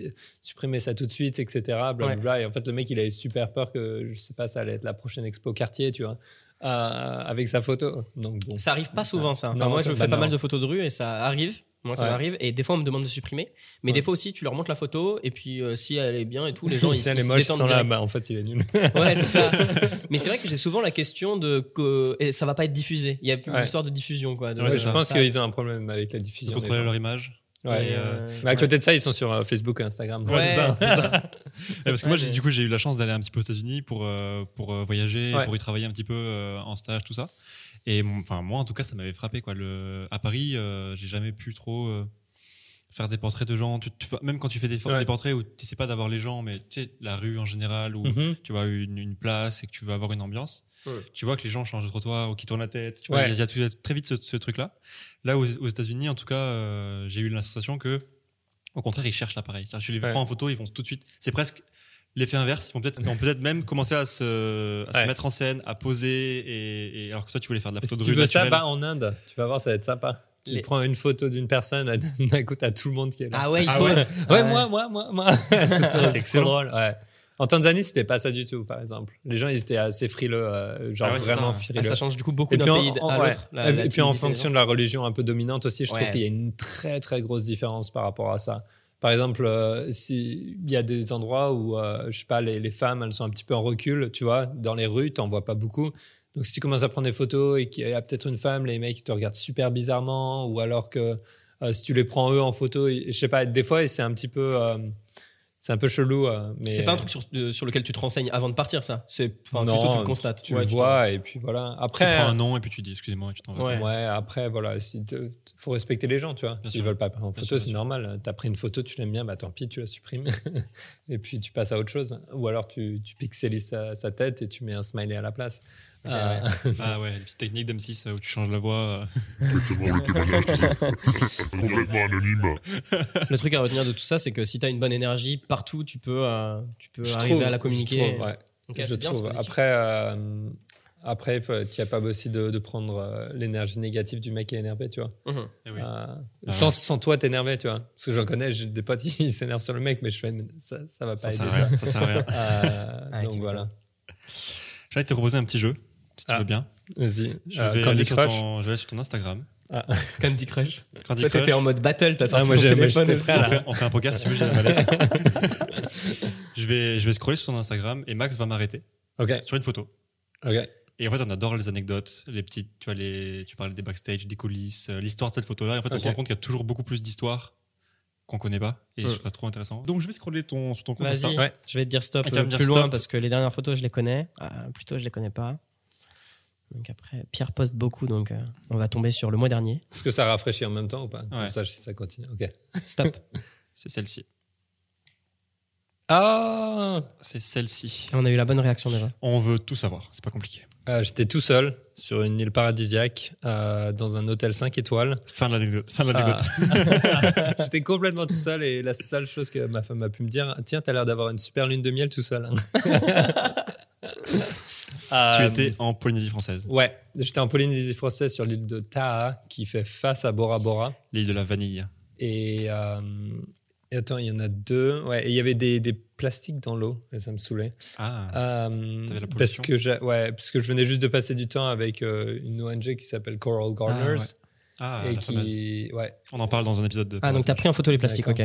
supprimez ça tout de suite, etc. Blablabla. Et en fait, le mec, il avait super peur que, je sais pas, ça allait être la prochaine expo quartier, tu vois, euh, avec sa photo. Donc bon. Ça arrive pas souvent, ça. Enfin, Non, moi, je fais bah pas non. mal de photos de rue et ça arrive. Moi, ça Ouais. m'arrive. Et des fois, on me demande de supprimer. Mais Ouais. des fois aussi, tu leur montres la photo. Et puis, euh, si elle est bien et tout, les gens, ils, si elle ils est se moche, détendent sans là, bah, en fait, il est nul. Ouais, c'est ça. Mais c'est vrai que j'ai souvent la question de que et ça va pas être diffusé. Il y a une Ouais. histoire de diffusion, quoi. de- je pense qu'ils ont un problème avec la De diffusion. des contrôler leur image Ouais. Et, euh, Mais à côté de ça, ils sont sur euh, Facebook et Instagram. Ouais, c'est ça. Ouais, parce que moi, du coup, j'ai eu la chance d'aller un petit peu aux États-Unis pour, euh, pour euh, voyager, Ouais. pour y travailler un petit peu euh, en stage, tout ça. Et enfin, moi, en tout cas, ça m'avait frappé. Quoi. Le, à Paris, euh, j'ai jamais pu trop euh, faire des portraits de gens. Tu- tu vois, même quand tu fais des, Ouais. des portraits où tu sais pas d'avoir les gens, mais tu sais, la rue en général, ou Mhm. tu vois une, une place et que tu veux avoir une ambiance. Ouais. Tu vois que les gens changent de trottoir ou qui tournent la tête. Tu vois, Ouais. il y a, y très vite ce, ce truc-là. Là, aux, aux États-Unis, en tout cas, euh, j'ai eu la sensation que, au contraire, ils cherchent l'appareil. Tu les prends en photo, ils vont tout de suite. C'est presque l'effet inverse. Ils vont peut-être, ils vont peut-être même commencer à se, à se Ouais. mettre en scène, à poser. Et, et alors que toi, tu voulais faire de la Si photo de tu rue veux ça, naturelle. va en Inde. Tu vas voir, ça va être sympa. Tu Les- prends une photo d'une personne, d'un coup, t'as tout le monde qui est là. Ah ouais, il Ah pose. ouais. Ouais, Ah ouais. moi, moi, moi, moi. c'est excellent. drôle. Ouais. En Tanzanie, c'était pas ça du tout, par exemple. Les gens, ils étaient assez frileux, euh, genre Ah ouais, vraiment ça. Ah, frileux. ça change du coup beaucoup Et d'un puis, en- pays en- à ouais. l'autre. la- Et la puis en fonction de la religion un peu dominante aussi, je trouve qu'il y a une très très grosse différence par rapport à ça. Par exemple, euh, si il y a des endroits où euh, je sais pas, les, femmes elles sont un petit peu en recul, tu vois, dans les rues, t'en vois pas beaucoup. Donc si tu commences à prendre des photos et qu'il y a peut-être une femme, les mecs ils te regardent super bizarrement, ou alors que euh, si tu les prends eux en photo, je sais pas, des fois c'est un petit peu, euh, c'est un peu chelou. euh, mais C'est pas un truc sur, lequel tu te renseignes avant de partir, ça? C'est enfin, plutôt tu le constates. Tu Ouais, le tu vois et puis voilà. Tu Après, prends un nom et puis tu dis excusez-moi et tu t'en vas. Ouais. Ouais, après, voilà, si faut respecter les gens, tu vois. S'ils veulent pas prendre en photo, c'est normal. T'as pris une photo, tu l'aimes bien, bah tant pis, tu la supprimes. et puis tu passes à autre chose. Ou alors tu, tu pixelises sa, sa tête et tu mets un smiley à la place. Euh, Ah ouais, une petite technique d'M6 euh, où tu changes la voix. euh. Exactement, le témoignage, complètement anonyme. Le truc à retenir de tout ça, c'est que si tu as une bonne énergie, partout, tu peux, euh, tu peux je arriver trouve, à la je communiquer. trouve, ouais. Ok, je bien, trouve. Après, euh, après, il faut- capable aussi de, de prendre euh, l'énergie négative du mec qui est énervé, tu vois. Mhm. Eh oui. Ah sans, ouais. sans toi t'énerver, tu vois. Parce que j'en connais, j'ai des potes, ils s'énervent sur le mec, mais je fais, ça, ça va pas Ça aider. sert rien. Ça sert à rien. Euh, Ah, donc voilà. J'allais te proposer un petit jeu, si tu Ah. veux bien. Vas-y. Je Euh, vais, Candy sur Crush. ton, je vais aller sur ton Instagram. Candy Crush. Candy Toi, t'étais en mode battle, t'as Ah, sorti moi, ton moi, téléphone prêt, on, fait, on fait un poker si tu veux, j'ai la mallette. je, vais, je vais scroller sur ton Instagram et Max va m'arrêter Ok, sur une photo. ok. Et en fait, on adore les anecdotes, les petites, tu vois, les, tu parlais des backstage, des coulisses, euh, l'histoire de cette photo-là. Et en fait, on se rend compte qu'il y a toujours beaucoup plus d'histoires qu'on connaît pas. Et je Mm. trouve ça trop intéressant. Donc, je vais scroller ton, sur ton compte. Vas-y, Ouais. je vais te dire stop Ah, tu vas euh, me dire plus loin stop. parce que les dernières photos, je les connais. Ah, plutôt, je les connais pas. Donc après, Pierre poste beaucoup, donc euh, on va tomber sur le mois dernier. Est-ce que ça rafraîchit en même temps ou pas? Comme Ouais. ça, si ça continue. Ok. Stop. C'est celle-ci. Ah C'est celle-ci. On a eu la bonne réaction déjà. On veut tout savoir, c'est pas compliqué. Euh, J'étais tout seul sur une île paradisiaque euh, dans un hôtel 5 étoiles. Fin de l'anecdote. Fin de l'anecdote. Ah. J'étais complètement tout seul et la seule chose que ma femme a pu me dire, tiens, t'as l'air d'avoir une super lune de miel tout seul. tu Euh, étais en Polynésie française, Ouais, j'étais en Polynésie française sur l'île de Taha qui fait face à Bora Bora. l'île de la vanille. Et, euh, et attends, il y en a deux. Ouais, et il y avait des, des plastiques dans l'eau et ça me saoulait. Ah, Euh, la parce pollution que ouais, parce que je venais juste de passer du temps avec euh, une ONG qui s'appelle Coral Gardeners ah et la fameuse. qui ouais On en parle dans un épisode de. Ah, donc t'as pris en photo les plastiques, ok.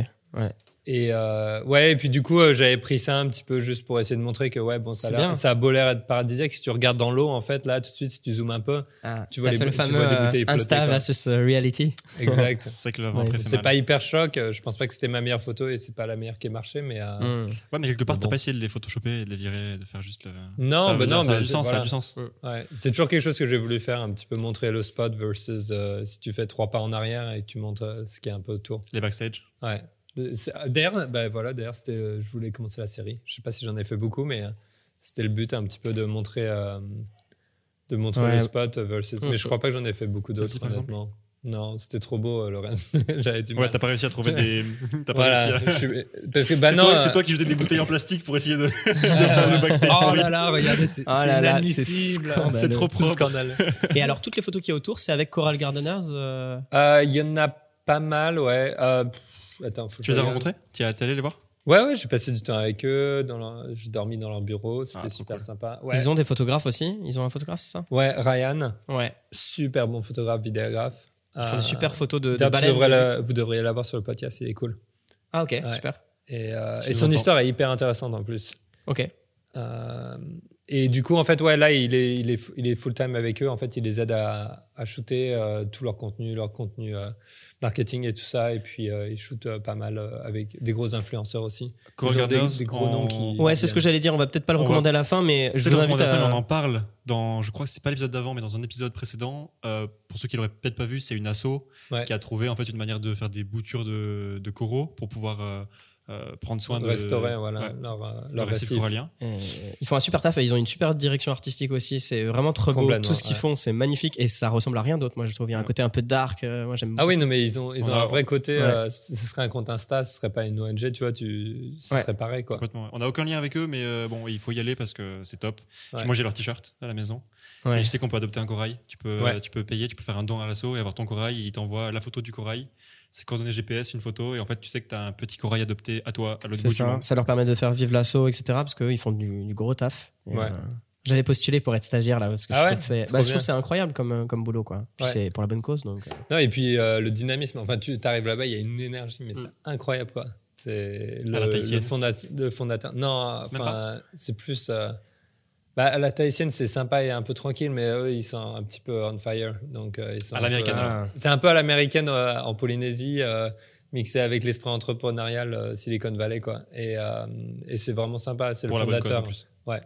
Et euh, ouais et puis du coup euh, j'avais pris ça un petit peu juste pour essayer de montrer que ouais bon ça a, bien. ça a beau l'air être paradisiaque si tu regardes dans l'eau en fait là tout de suite si tu zoomes un peu Ah, Tu vois les le tu fameux vois les euh, bouteilles flotter, Insta versus reality. exact C'est que Ouais, c'est pas hyper choc je pense pas que c'était ma meilleure photo et c'est pas la meilleure qui ait marché mais euh, Hmm. Ouais, mais quelque part, Mais t'as bon. pas essayé de les photoshopper et de les virer, de faire juste le. non ça bah dire- non ça a mais du sens, ça a du sens. Ouais, c'est toujours quelque chose que j'ai voulu faire, un petit peu montrer le spot versus euh, si tu fais trois pas en arrière et que tu montres ce qui est un peu autour. Les backstage. Ouais. Euh, c'est- D'ailleurs, bah voilà, d'ailleurs, c'était, euh, je voulais commencer la série. Je sais pas si j'en ai fait beaucoup, mais euh, c'était le but un petit peu de montrer, euh, de montrer Ouais. le spot versus. Mais je crois pas que j'en ai fait beaucoup d'autres, honnêtement. Non, c'était trop beau, euh, reste. J'avais du Ouais, mal. t'as pas réussi à trouver des. T'as pas voilà. réussi à. suis- Parce que bah C'est non. toi, c'est euh, toi qui jetais des bouteilles en plastique pour essayer de, de faire le backstage. Oh là là, regardez, c'est Oh c'est là là, inadmissible. c'est scandaleux. C'est trop propre. Et alors, toutes les photos qu'il y a autour, c'est avec Coral Gardeners euh, Euh, Il y en a pas mal, ouais. Euh, attends, faut Tu les as rencontrés Tu es allé les voir Ouais, ouais, j'ai passé du temps avec eux. Dans leur- J'ai dormi dans leur bureau. C'était Ah, super cool. sympa. Ouais. Ils ont des photographes aussi Ils ont un photographe, c'est ça ouais, Ryan, Ouais. super bon photographe, vidéographe. Ils font Euh, des super photos de, de d'ailleurs, tu baleines. devrais la- vous devriez l'avoir sur le podcast, il est cool. Ah, ok, Ouais. super. Et, euh, Si et je son histoire est hyper intéressante en plus. Ok. Euh, et du coup, en fait, ouais, là, il est, il est, il est full-time avec eux. En fait, il les aide à, à shooter euh, tout leur contenu, leur contenu euh, marketing et tout ça. Et puis, euh, il shoot euh, pas mal euh, avec des gros influenceurs aussi. Ils ont des- des gros en- noms qui- Ouais, c'est ce que j'allais dire. On va peut-être pas le On va- recommander à la fin, mais je vous invite à. On en parle dans, je crois que c'est pas l'épisode d'avant, mais dans un épisode précédent. Euh, pour ceux qui l'auraient peut-être pas vu, c'est une asso Ouais. qui a trouvé en fait une manière de faire des boutures de, de coraux pour pouvoir euh, prendre soin de restaurer voilà, ouais, leur, euh, le leur récif récif. corallien. Euh, Ils font un super taf et ils ont une super direction artistique aussi. C'est vraiment trop beau. Tout ce qu'ils ouais. font, c'est magnifique et ça ressemble à rien d'autre. Moi, je trouve il y a un côté un peu dark. euh, Moi, j'aime. Ah oui, non, mais ils ont, ils On ont a- un vrai côté. Ouais. euh, ce serait un compte Insta, ce serait pas une ONG, tu vois, tu, ce Ouais. serait pareil, quoi. Complètement. On n'a aucun lien avec eux, mais euh, bon, il faut y aller parce que c'est top. Ouais. Moi, j'ai leur t-shirt à la maison. Ouais. Et je sais qu'on peut adopter un corail. Tu peux, Ouais. tu peux payer, tu peux faire un don à l'assaut et avoir ton corail. Il t'envoie la photo du corail, ses coordonnées GPS, une photo. Et en fait, tu sais que tu as un petit corail adopté à toi, à l'autre C'est bout du ça. monde. Ça leur permet de faire vivre l'assaut, etc. Parce qu'eux, ils font du, du gros taf. Ouais. euh, J'avais postulé pour être stagiaire là parce que Ah je ouais? trouve que c'est bah, je trouve bien. que c'est incroyable comme, euh, comme boulot quoi. Puis Ouais. c'est pour la bonne cause donc. euh. Non, et puis euh, le dynamisme, enfin, tu arrives là-bas, il y a une énergie, mais Mm. c'est incroyable, quoi. C'est le, le, fondat- le fondateur. Non, enfin, c'est plus. euh, bah, à la tahitienne, c'est sympa et un peu tranquille, mais eux, ils sont un petit peu on fire. Donc, euh, ils sont À l'américaine, euh. C'est un peu à l'américaine euh, en Polynésie, euh, mixé avec l'esprit entrepreneurial euh, Silicon Valley, quoi. Et, euh, et c'est vraiment sympa. C'est le Pour la bonne cause fondateur. en plus. Ouais.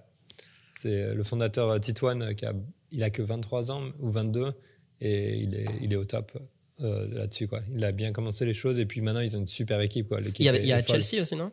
C'est le fondateur Titouan euh, qui a, il a que 23 ans ou 22 et il est, il est au top euh, là-dessus quoi. Il a bien commencé les choses et puis maintenant ils ont une super équipe quoi. L'équipe Il y a, est- il y a est folle. Chelsea aussi non?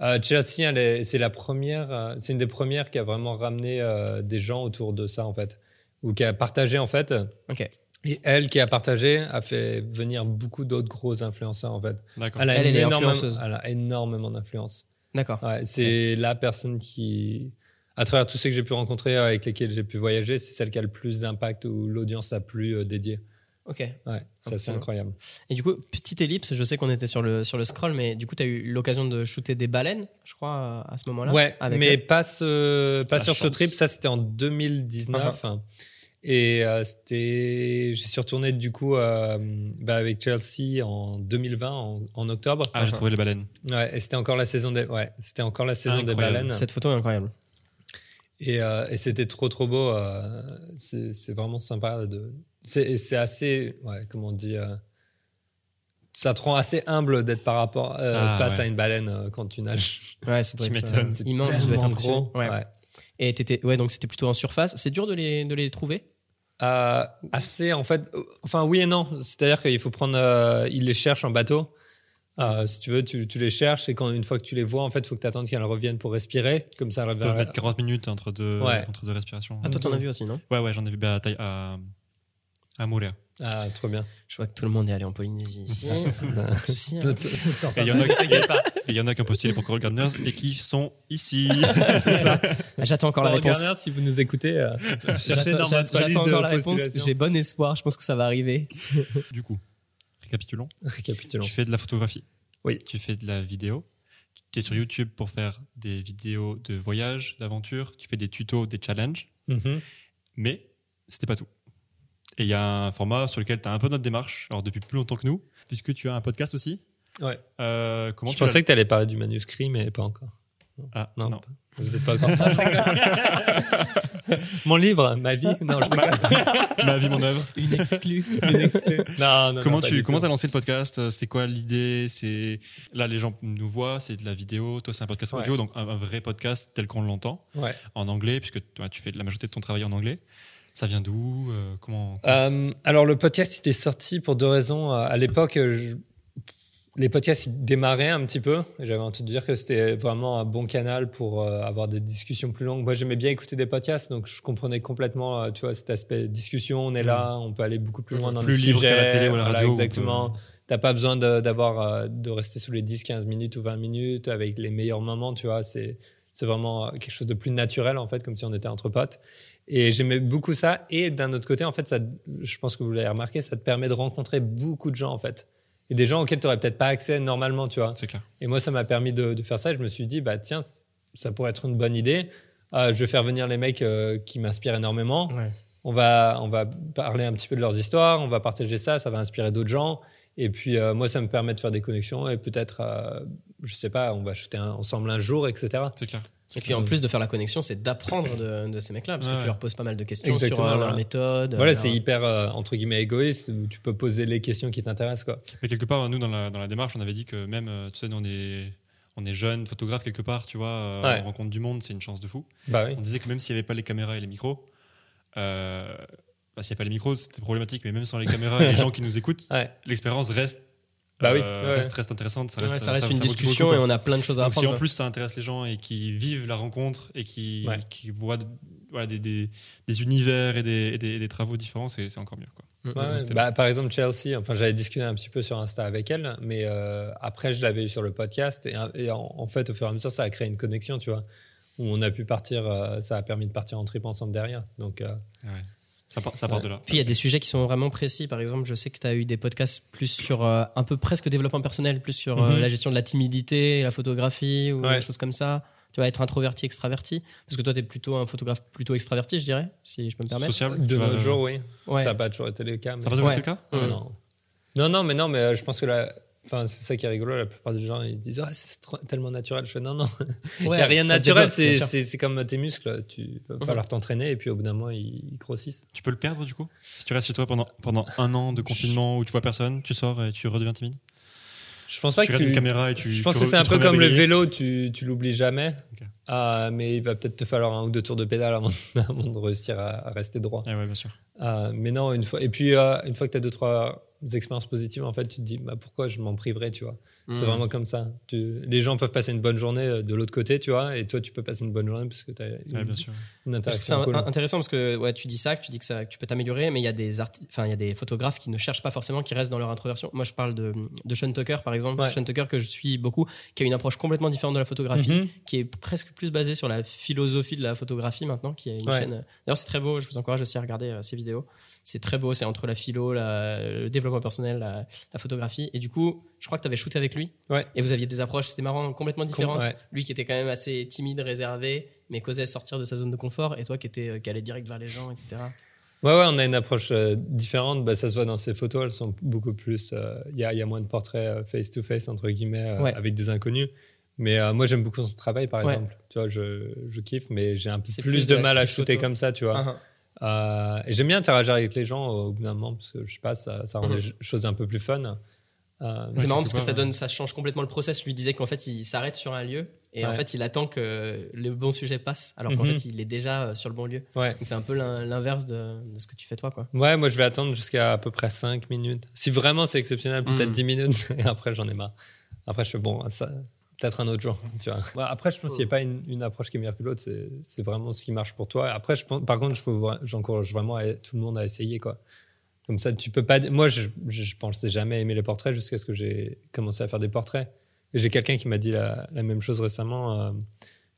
Euh, Chelsea, c'est la première, euh, c'est une des premières qui a vraiment ramené euh, des gens autour de ça en fait, ou qui a partagé en fait. Ok. Et elle qui a partagé a fait venir beaucoup d'autres gros influenceurs en fait. D'accord. Elle a, Elle, elle est énormément, influenceuse. elle a énormément d'influence. D'accord. Ouais, c'est la personne qui, à travers tous ceux que j'ai pu rencontrer, avec lesquels j'ai pu voyager, c'est celle qui a le plus d'impact ou l'audience la plus euh, dédiée. Ok. Ouais, ça c'est incroyable. Et du coup petite ellipse. Je sais qu'on était sur le sur le scroll mais du coup tu as eu l'occasion de shooter des baleines je crois à ce moment-là? Ouais, avec mais eux? pas, ce- pas La sur ce chance. trip, ça c'était en 2019. Uh-huh. Et euh, c'était, j'y suis retourné du coup euh, bah, avec Chelsea en 2020, en, en octobre. Ah, j'ai trouvé les baleines. Ouais, et c'était encore la saison des, ouais, c'était encore la saison des baleines. Cette photo est incroyable. Et, euh, et c'était trop trop beau. euh, c'est c'est vraiment sympa. De... C'est assez, ouais, comment on dit, euh, ça te rend assez humble d'être par rapport euh, Ah, face ouais. à une baleine euh, quand tu nages. Ouais ça doit Tu être immense. Ça doit être gros. Ouais. Ouais. Et t'étais ouais donc c'était plutôt en surface. C'est dur de les de les trouver? Euh, assez en fait, enfin oui et non. C'est-à-dire qu'il faut prendre, euh, ils les cherchent en bateau. Euh, si tu veux, tu, tu les cherches et quand une fois que tu les vois, en fait, il faut que tu attendes qu'elles reviennent pour respirer. Comme ça, elles Ça peut va- être 40 minutes entre deux, Ouais. entre deux respirations. Ah, toi, t'en as vu aussi, non? Ouais, ouais, j'en ai vu bah, à, à, Moorea. Ah, trop bien. Je vois que tout le monde est allé en Polynésie ici. Souci, il y en a- et il y en a qui ont postulé pour Coral Gardeners et qui sont ici. Ah, J'attends encore la Paul réponse. Si vous nous écoutez, euh, cherchez dans votre liste de la réponse. J'ai bon espoir. Je pense que ça va arriver. du coup, récapitulons. Récapitulons. Tu fais de la photographie. Oui. Tu fais de la vidéo. Tu es sur YouTube pour faire des vidéos de voyage, d'aventure. Tu fais des tutos, des challenges. Mhm. Mais c'était pas tout. Et il y a un format sur lequel tu as un peu notre démarche, alors depuis plus longtemps que nous, puisque tu as un podcast aussi. Ouais. Euh, comment Je tu l'as- pensais que tu allais parler du manuscrit, mais pas encore. Ah, Non, non. vous n'êtes pas encore. Mon livre, ma vie. Non, je rigole. Ma vie, mon œuvre. Une exclue. Une exclue. Non, non, comment non, tu comment as lancé le podcast? C'est quoi l'idée? C'est là les gens nous voient, c'est de la vidéo. Toi, c'est un podcast Ouais. audio, donc un, un vrai podcast tel qu'on l'entend Ouais. en anglais, puisque toi, tu fais la majorité de ton travail en anglais. Ça vient d'où Euh, Comment Euh, alors, le podcast, il était sorti pour deux raisons. Euh, À l'époque, je- les podcasts ils démarraient un petit peu. J'avais envie de dire que c'était vraiment un bon canal pour euh, avoir des discussions plus longues. Moi, j'aimais bien écouter des podcasts, donc je comprenais complètement, euh, tu vois, cet aspect discussion. On est là, on peut aller beaucoup plus loin dans Plus le libre sujet. qu'à la télé ou à la Voilà, radio, Exactement. peut- T'as pas besoin de, d'avoir, euh, de rester sous les 10, 15 minutes ou 20 minutes avec les meilleurs moments, tu vois. C'est, c'est vraiment quelque chose de plus naturel, en fait, comme si on était entre potes. Et j'aimais beaucoup ça. Et d'un autre côté, en fait, ça, je pense que vous l'avez remarqué, ça te permet de rencontrer beaucoup de gens, en fait. Et des gens auxquels tu n'aurais peut-être pas accès normalement, tu vois. C'est clair. Et moi, ça m'a permis de, de faire ça. Je me suis dit, bah tiens, ça pourrait être une bonne idée. Euh, je vais faire venir les mecs euh, qui m'inspirent énormément. Ouais. On va, on va parler un petit peu de leurs histoires, on va partager ça, ça va inspirer d'autres gens. Et puis, euh, moi, ça me permet de faire des connexions et peut-être, euh, je sais pas, on va shooter un- ensemble un jour, etc. C'est clair. Et puis en plus de faire la connexion, c'est d'apprendre de, de ces mecs-là, parce que Ouais. tu leur poses pas mal de questions Exactement, sur euh, leur voilà. méthode. Voilà, leur- c'est hyper, euh, entre guillemets, égoïste, où tu peux poser les questions qui t'intéressent, quoi. Mais quelque part, nous, dans la, dans la démarche, on avait dit que même, euh, tu sais, nous, on est, on est jeunes, photographes quelque part, tu vois, euh, Ouais. on rencontre du monde, c'est une chance de fou. Bah oui. On disait que même s'il n'y avait pas les caméras et les micros, euh, bah, s'il n'y avait pas les micros, c'était problématique, mais même sans les caméras et les gens qui nous écoutent, Ouais. l'expérience reste, Bah oui, euh, ouais. reste, reste intéressante. Ça reste, Ouais, ça reste une discussion et on a plein de choses à Donc, si apprendre. en quoi. plus ça intéresse les gens et qui vivent la rencontre et qui, Ouais. qui voient voilà, des, des, des univers et des, et des, et des travaux différents, c'est encore mieux. Quoi. Ouais, ouais. c'était Bah, par exemple, Chelsea, enfin, j'avais discuté un petit peu sur Insta avec elle, mais euh, après, je l'avais eu sur le podcast. Et, et en, en fait, au fur et à mesure, ça a créé une connexion, tu vois, où on a pu partir, euh, ça a permis de partir en trip ensemble derrière. Donc, euh, Ouais. Ça, part, ça part Ouais. de là. Puis il y a des sujets qui sont vraiment précis. Par exemple, je sais que tu as eu des podcasts plus sur euh, un peu presque développement personnel, plus sur euh, Mhm. la gestion de la timidité, la photographie ou Ouais. des choses comme ça. Tu vas être introverti, extraverti. Parce que toi, tu es plutôt un photographe plutôt extraverti, je dirais, si je peux me permettre. Sociable de nos jours, oui. Ouais. Ça n'a pas toujours été le cas. mais- Ça n'a pas toujours été le cas Ouais. Non. non, non, mais non, mais euh, je pense que la. Enfin, c'est ça qui est rigolo. La plupart des gens, ils disent Ah, c'est tellement naturel. Je fais Non, non. Il Ouais, n'y a rien de naturel. C'est, comme tes muscles. Tu vas Mhm. falloir t'entraîner et puis au bout d'un moment, ils, grossissent. Tu peux le perdre du coup? Si tu restes chez toi pendant, pendant un an de confinement où tu vois personne, tu sors et tu redeviens timide? Je pense pas Tu que tu. une caméra et tu. je pense tu que c'est un peu comme le vélo, tu, tu l'oublies jamais. Ah, mais il va peut-être te falloir un ou deux tours de pédale avant, avant de réussir à, à rester droit. Ah ouais, bien sûr. Ah, mais non, une fois. Et puis, euh, une fois que tu as deux, trois expériences positives, en fait, tu te dis bah, pourquoi je m'en priverais, tu vois? C'est Mhm. vraiment comme ça. Tu- les gens peuvent passer une bonne journée euh, de l'autre côté, tu vois, et toi, tu peux passer une bonne journée parce que tu as une, Ouais, bien sûr. une c'est interaction cool. intéressant parce que ouais, tu dis ça, que tu dis que, ça, que tu peux t'améliorer, mais il y a des arti- enfin il y a des photographes qui ne cherchent pas forcément, qui restent dans leur introversion. Moi, je parle de, de Sean Tucker par exemple, Ouais. Sean Tucker que je suis beaucoup, qui a une approche complètement différente de la photographie, Mhm. qui est presque plus basée sur la philosophie de la photographie maintenant, qui est une chaîne. D'ailleurs, c'est très beau. Je vous encourage aussi à regarder euh, ses vidéos. C'est très beau. C'est entre la philo, la- le développement personnel, la, la photographie. Et du coup, je crois que tu avais shooté avec lui. Ouais. Et vous aviez des approches, c'était marrant, complètement différentes. ouais. Lui qui était quand même assez timide, réservé, mais causait sortir de sa zone de confort. Et toi qui, étais, euh, qui allait direct vers les gens, etc. Ouais, ouais, on a une approche euh, différente. Bah, ça se voit dans ces photos, elles sont beaucoup plus. euh, Il y, a, y a moins de portraits face-to-face, entre guillemets, Ouais. avec des inconnus. Mais moi, j'aime beaucoup son travail, par Ouais. exemple. Tu vois, je, je kiffe, mais j'ai un peu plus, plus de mal à shooter photo. comme ça, tu vois. Ah, Euh, et j'aime bien interagir avec les gens au bout d'un moment, parce que je sais pas, ça, ça rend Mhm. les choses un peu plus fun. Euh, c'est marrant parce que ça donne, ça change complètement le process. Lui disait qu'en fait, il s'arrête sur un lieu et en fait, il attend que le bon sujet passe, alors qu'en Mhm. fait, il est déjà euh, sur le bon lieu. ouais. Donc, C'est un peu l'in- l'inverse de, de ce que tu fais toi, quoi. ouais, moi je vais attendre jusqu'à à peu près 5 minutes. Si vraiment c'est exceptionnel, peut-être Mhm. 10 minutes, et après j'en ai marre. Après, je fais bon, ça, peut-être un autre jour. Après, je pense qu'il n'y a pas une, approche qui est meilleure que l'autre. C'est, vraiment ce qui marche pour toi. Après, je pense, par contre, j'encourage vraiment tout le monde à essayer. Quoi. Comme ça, tu peux pas. Moi, je, je, pensais jamais aimer les portraits jusqu'à ce que j'ai commencé à faire des portraits. J'ai quelqu'un qui m'a dit la, même chose récemment. euh,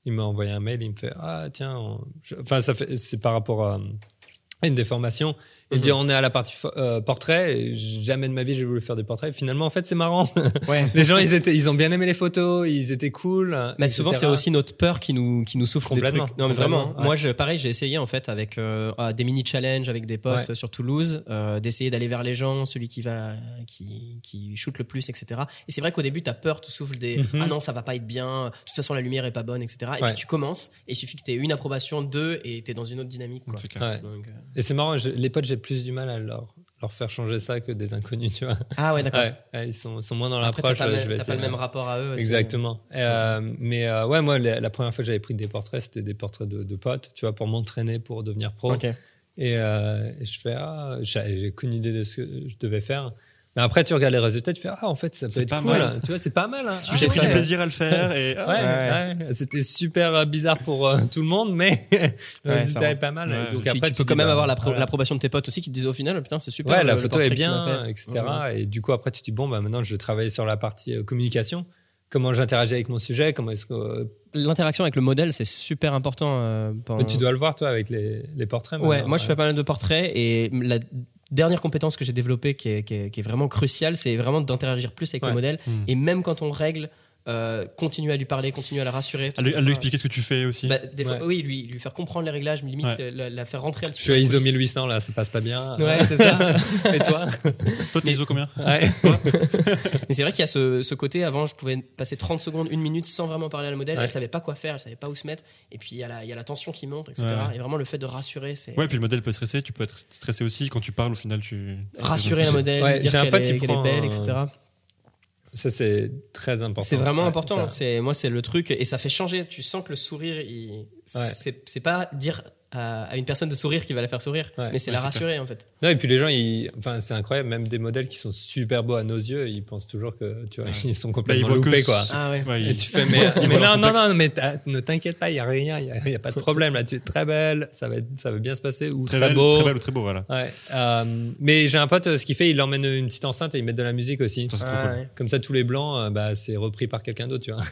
il m'a envoyé un mail. Il me fait Ah, tiens. Enfin, ça fait, c'est par rapport à une des formations. Il me dit On est à la partie euh, portrait. Et jamais de ma vie, j'ai voulu faire des portraits. Finalement, en fait, c'est marrant. Ouais. les gens, ils, étaient, ils ont bien aimé les photos. Ils étaient cool. Mais etc. souvent, c'est aussi notre peur qui nous, qui nous souffre des Complètement, trucs. Non, mais complètement, vraiment. ouais. Moi, je, pareil, j'ai essayé, en fait, avec euh, ah, des mini-challenges avec des potes Ouais. sur Toulouse, euh, d'essayer d'aller vers les gens, celui qui va, qui, qui shoot le plus, etc. Et c'est vrai qu'au début, t'as peur, tu souffles des, Mhm. ah non, ça va pas être bien, de toute façon, la lumière est pas bonne, etc. Et Ouais. puis tu commences, et il suffit que t'aies une approbation, deux, et t'es dans une autre dynamique, quoi. C'est clair. Ouais. Donc, euh, Et c'est marrant, je- les potes, j'ai plus du mal à leur, leur faire changer ça que des inconnus, tu vois. Ah ouais, d'accord. Ouais, ouais, ils, sont, moins dans Après, t'as l'approche. pas, je vais pas le même rapport à eux. aussi. Exactement. Et, euh, mais euh, ouais, moi, la, la première fois que j'avais pris des portraits, c'était des portraits de, de potes, tu vois, pour m'entraîner pour devenir pro. Ok. Et, euh, et je fais, ah, j'ai qu'une idée de ce que je devais faire. Mais après, tu regardes les résultats, tu fais, ah, en fait, ça peut être pas cool. mal. Tu vois, c'est pas mal. hein. J'ai Ah, pris ouais. du plaisir à le faire et ah, Ouais, ouais. c'était super euh, bizarre pour euh, tout le monde, mais le Ouais, résultat est pas mal. Ouais. Et Donc après, tu peux quand même bah, avoir l'approbation de tes potes aussi qui te disent au final, putain, c'est super. Ouais, la le- le photo est bien, etc. Ouais. Et du coup, après, tu te dis, bon, bah, maintenant, je vais travailler sur la partie euh, communication. Comment j'interagis avec mon sujet, comment est-ce que. euh, L'interaction avec le modèle, c'est super important. euh, pendant- mais tu dois le voir, toi, avec les, les portraits. Ouais, moi je fais pas mal de portraits et la dernière compétence que j'ai développée qui est, qui est- qui est vraiment cruciale, c'est vraiment d'interagir plus avec Ouais. le modèle Hmm. et même quand on règle, euh, continuer à lui parler, continuer à la rassurer. à lui, que à lui parfois- expliquer ce que tu fais aussi. Bah, des fois- Ouais. Oui, lui, lui faire comprendre les réglages, mais limite Ouais. la, la faire rentrer un petit Je suis à ISO coulisses. 1800, là, ça passe pas bien. Ouais, c'est ça. Et toi? Toi, t'es ISO combien? Ouais. Mais c'est vrai qu'il y a ce, ce côté, avant, je pouvais passer 30 secondes, une minute sans vraiment parler à la modèle. Ouais. Elle savait pas quoi faire, elle savait pas où se mettre. Et puis il y, a la- il y a la tension qui monte, etc. Et vraiment le fait de rassurer, c'est Ouais, puis le modèle peut stresser, tu peux être stressé aussi. Quand tu parles, au final, tu. rassurer la modèle, Ouais, dire un qu'elle est, qu'elle est belle, un- etc. Ça, c'est très important. C'est vraiment Ouais, important. ça. C'est moi, c'est le truc et ça fait changer. Tu sens que le sourire, il... Ouais. c'est pas dire à, à une personne de sourire qui va la faire sourire, Ouais. mais c'est Ouais, la rassurer en fait. Non, et puis les gens, ils... enfin, c'est incroyable, même des modèles qui sont super beaux à nos yeux, ils pensent toujours que, tu vois, ils sont complètement Bah, ils voient que loupés, quoi. Ah ouais. Ouais, Et il- tu fais, mais, mais non, non, non, mais ne t'inquiète pas, il n'y a rien, il n'y a, il y a pas de problème là, tu es très belle, ça va, être- ça va bien se passer, ou très, Très, belle, beau. très belle ou très beau, voilà. Ouais, euh, mais j'ai un pote, euh, ce qu'il fait, il emmène une petite enceinte et il met de la musique aussi. Ça, Ah cool. ouais. Comme ça, tous les blancs, euh, bah, c'est repris par quelqu'un d'autre, tu vois.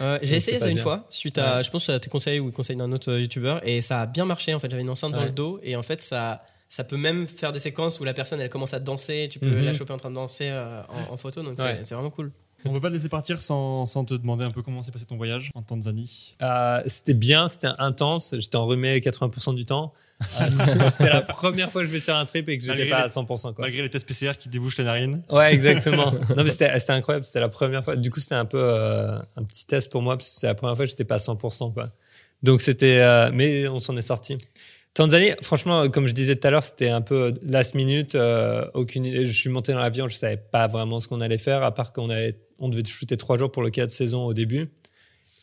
Euh, J'ai essayé ça une fois, suite à, je pense à tes conseils ou conseils d'un autre youtubeur, et ça a bien marché en fait. J'avais une enceinte dans le dos, et en fait ça, ça peut même faire des séquences où la personne elle commence à danser, tu peux Mhm. la choper en train de danser euh, en, en photo, donc c'est- Ouais. c'est vraiment cool. On peut pas te laisser partir sans, sans te demander un peu comment s'est passé ton voyage en Tanzanie. Euh, c'était bien, c'était intense, j'étais enrhumé 80% du temps. Euh, c'était- la première fois que je vais sur un trip et que j'étais pas les- à 100%. Quoi. Malgré les tests PCR qui débouchent les narines. Ouais, exactement. non, mais c'était c'était incroyable. C'était la première fois. Du coup, c'était un peu euh, un petit test pour moi parce que c'était la première fois que j'étais pas à 100%. Quoi. Donc, c'était. euh, mais on s'en est sorti. Tanzanie, franchement, comme je disais tout à l'heure, c'était un peu last minute. euh, aucune, je suis monté dans l'avion, je savais pas vraiment ce qu'on allait faire, à part qu'on avait, on devait shooter trois jours pour le cas de saison au début.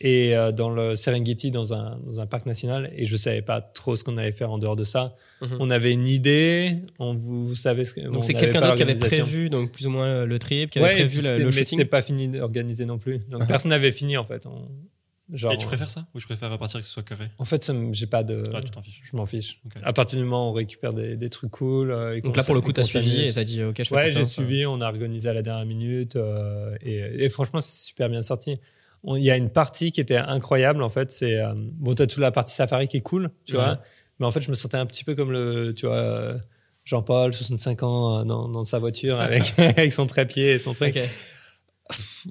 Et euh, dans le Serengeti, dans un, dans un parc national, et je savais pas trop ce qu'on allait faire en dehors de ça. Mhm. On avait une idée, on, vous, vous savez ce que. Donc on c'est quelqu'un d'autre qui avait prévu, donc plus ou moins le, trip, qui avait Ouais, prévu le, le mais shooting. c'était pas fini d'organiser non plus. Donc Ah. personne n'avait fini en fait. On- genre, Et tu préfères ça Ou tu préfères repartir que ce soit carré En fait, j'ai pas de. Ah, tu t'en fiches. Je m'en fiche. Ok. À partir du moment où on récupère des, des trucs cool. euh, et Donc là pour le coup t'as suivi et t'as dit ok je fais Ouais, j'ai confiance. suivi. On a organisé à la dernière minute euh, et, et franchement, c'est super bien sorti. Il y a une partie qui était incroyable en fait. C'est euh, bon, t'as toute la partie safari qui est cool, tu Ouais. vois. Mais en fait, je me sentais un petit peu comme le, tu vois, euh, Jean-Paul, 65 ans, dans, dans sa voiture avec, avec son trépied et son truc.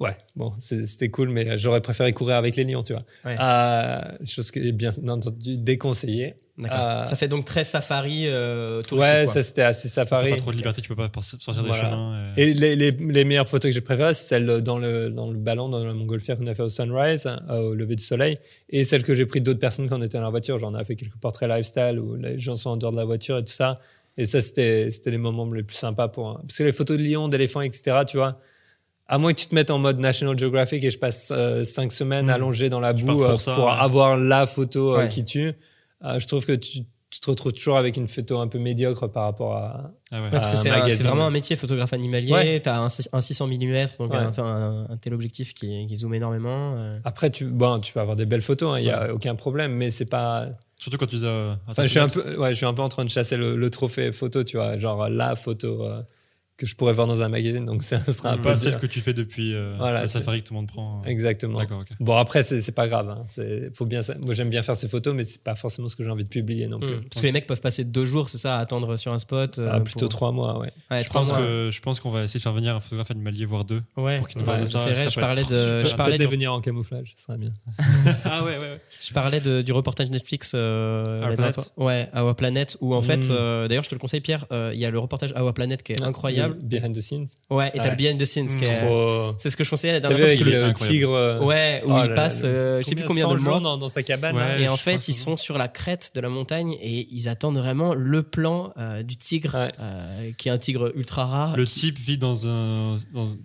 Ouais, bon, c'était cool, mais j'aurais préféré courir avec les lions, tu vois. Ouais. Euh, chose qui est bien entendu déconseillée. Euh, Ça fait donc très safari euh, touristique. Ouais, quoi. ça c'était assez T'as safari. pas trop de liberté, tu peux pas sortir des Voilà. chemins. euh. Et les, les, les meilleures photos que j'ai préférées, c'est celles dans le, dans le ballon, dans la montgolfière qu'on a fait au sunrise, euh, au lever du soleil, et celles que j'ai prises d'autres personnes quand on était dans la voiture. J'en ai fait quelques portraits lifestyle où les gens sont en dehors de la voiture et tout ça. Et ça, c'était c'était les moments les plus sympas pour. un- Parce que les photos de lions, d'éléphants, etc., tu vois, à moins que tu te mettes en mode National Geographic et je passe euh, cinq semaines Mhm. allongé dans la Tu boue pour euh, ça, pour ouais. avoir la photo euh, Ouais. qui tue, euh, je trouve que tu tu te retrouves toujours avec une photo un peu médiocre par rapport à. Ah ouais. Ouais, parce que c'est vraiment un métier photographe animalier. Ouais. T'as un, un 600 mm, donc Ouais. un, un, un téléobjectif qui, qui zoome énormément. euh. Après, tu, bon, tu peux avoir des belles photos, il n'y a aucun problème, mais c'est pas. Surtout quand tu as. Enfin, je suis un peu, ouais, je suis un peu en train de chasser le, le trophée photo, tu vois, genre la photo euh, que je pourrais voir dans un magazine, donc ça sera un peu. Pas celle que tu fais depuis euh, Voilà, le safari que tout le monde prend. Exactement. D'accord, ok. Bon, après, c'est c'est pas grave. Hein. C'est- Faut bien, moi, j'aime bien faire ces photos, mais c'est pas forcément ce que j'ai envie de publier non plus. Mm. Parce que les mecs peuvent passer deux jours, c'est ça, à attendre sur un spot. Ah, euh, plutôt pour- trois mois, ouais. Ouais, Je trois pense, mois. que, je pense qu'on va essayer de faire venir un photographe animalier, voire deux. Ouais, pour qu'ils nous ouais, de ça, c'est vrai, je parlais de, je parlais de, venir en camouflage, ça serait bien. ah ouais, ouais, ouais. je parlais de- du reportage Netflix euh, Our Planet. fois. Ouais, Our Planet, où en fait, Mm. euh, d'ailleurs, je te le conseille, Pierre, euh, il y a le reportage Our Planet qui est incroyable. Behind the scenes. Ouais, et t'as Ouais. le behind the scenes qui est. Trop. C'est ce que je conseillais la T'as dernière vu fois. avec parce que le tigre. euh, Ouais, où oh il là passe, euh, je sais plus combien 100 de jours mois. dans, dans sa cabane. Et en fait, ils sont sur la crête de la montagne et ils attendent vraiment le plan euh, du tigre, Ouais. euh, qui est un tigre ultra rare. Le qui- type vit dans un,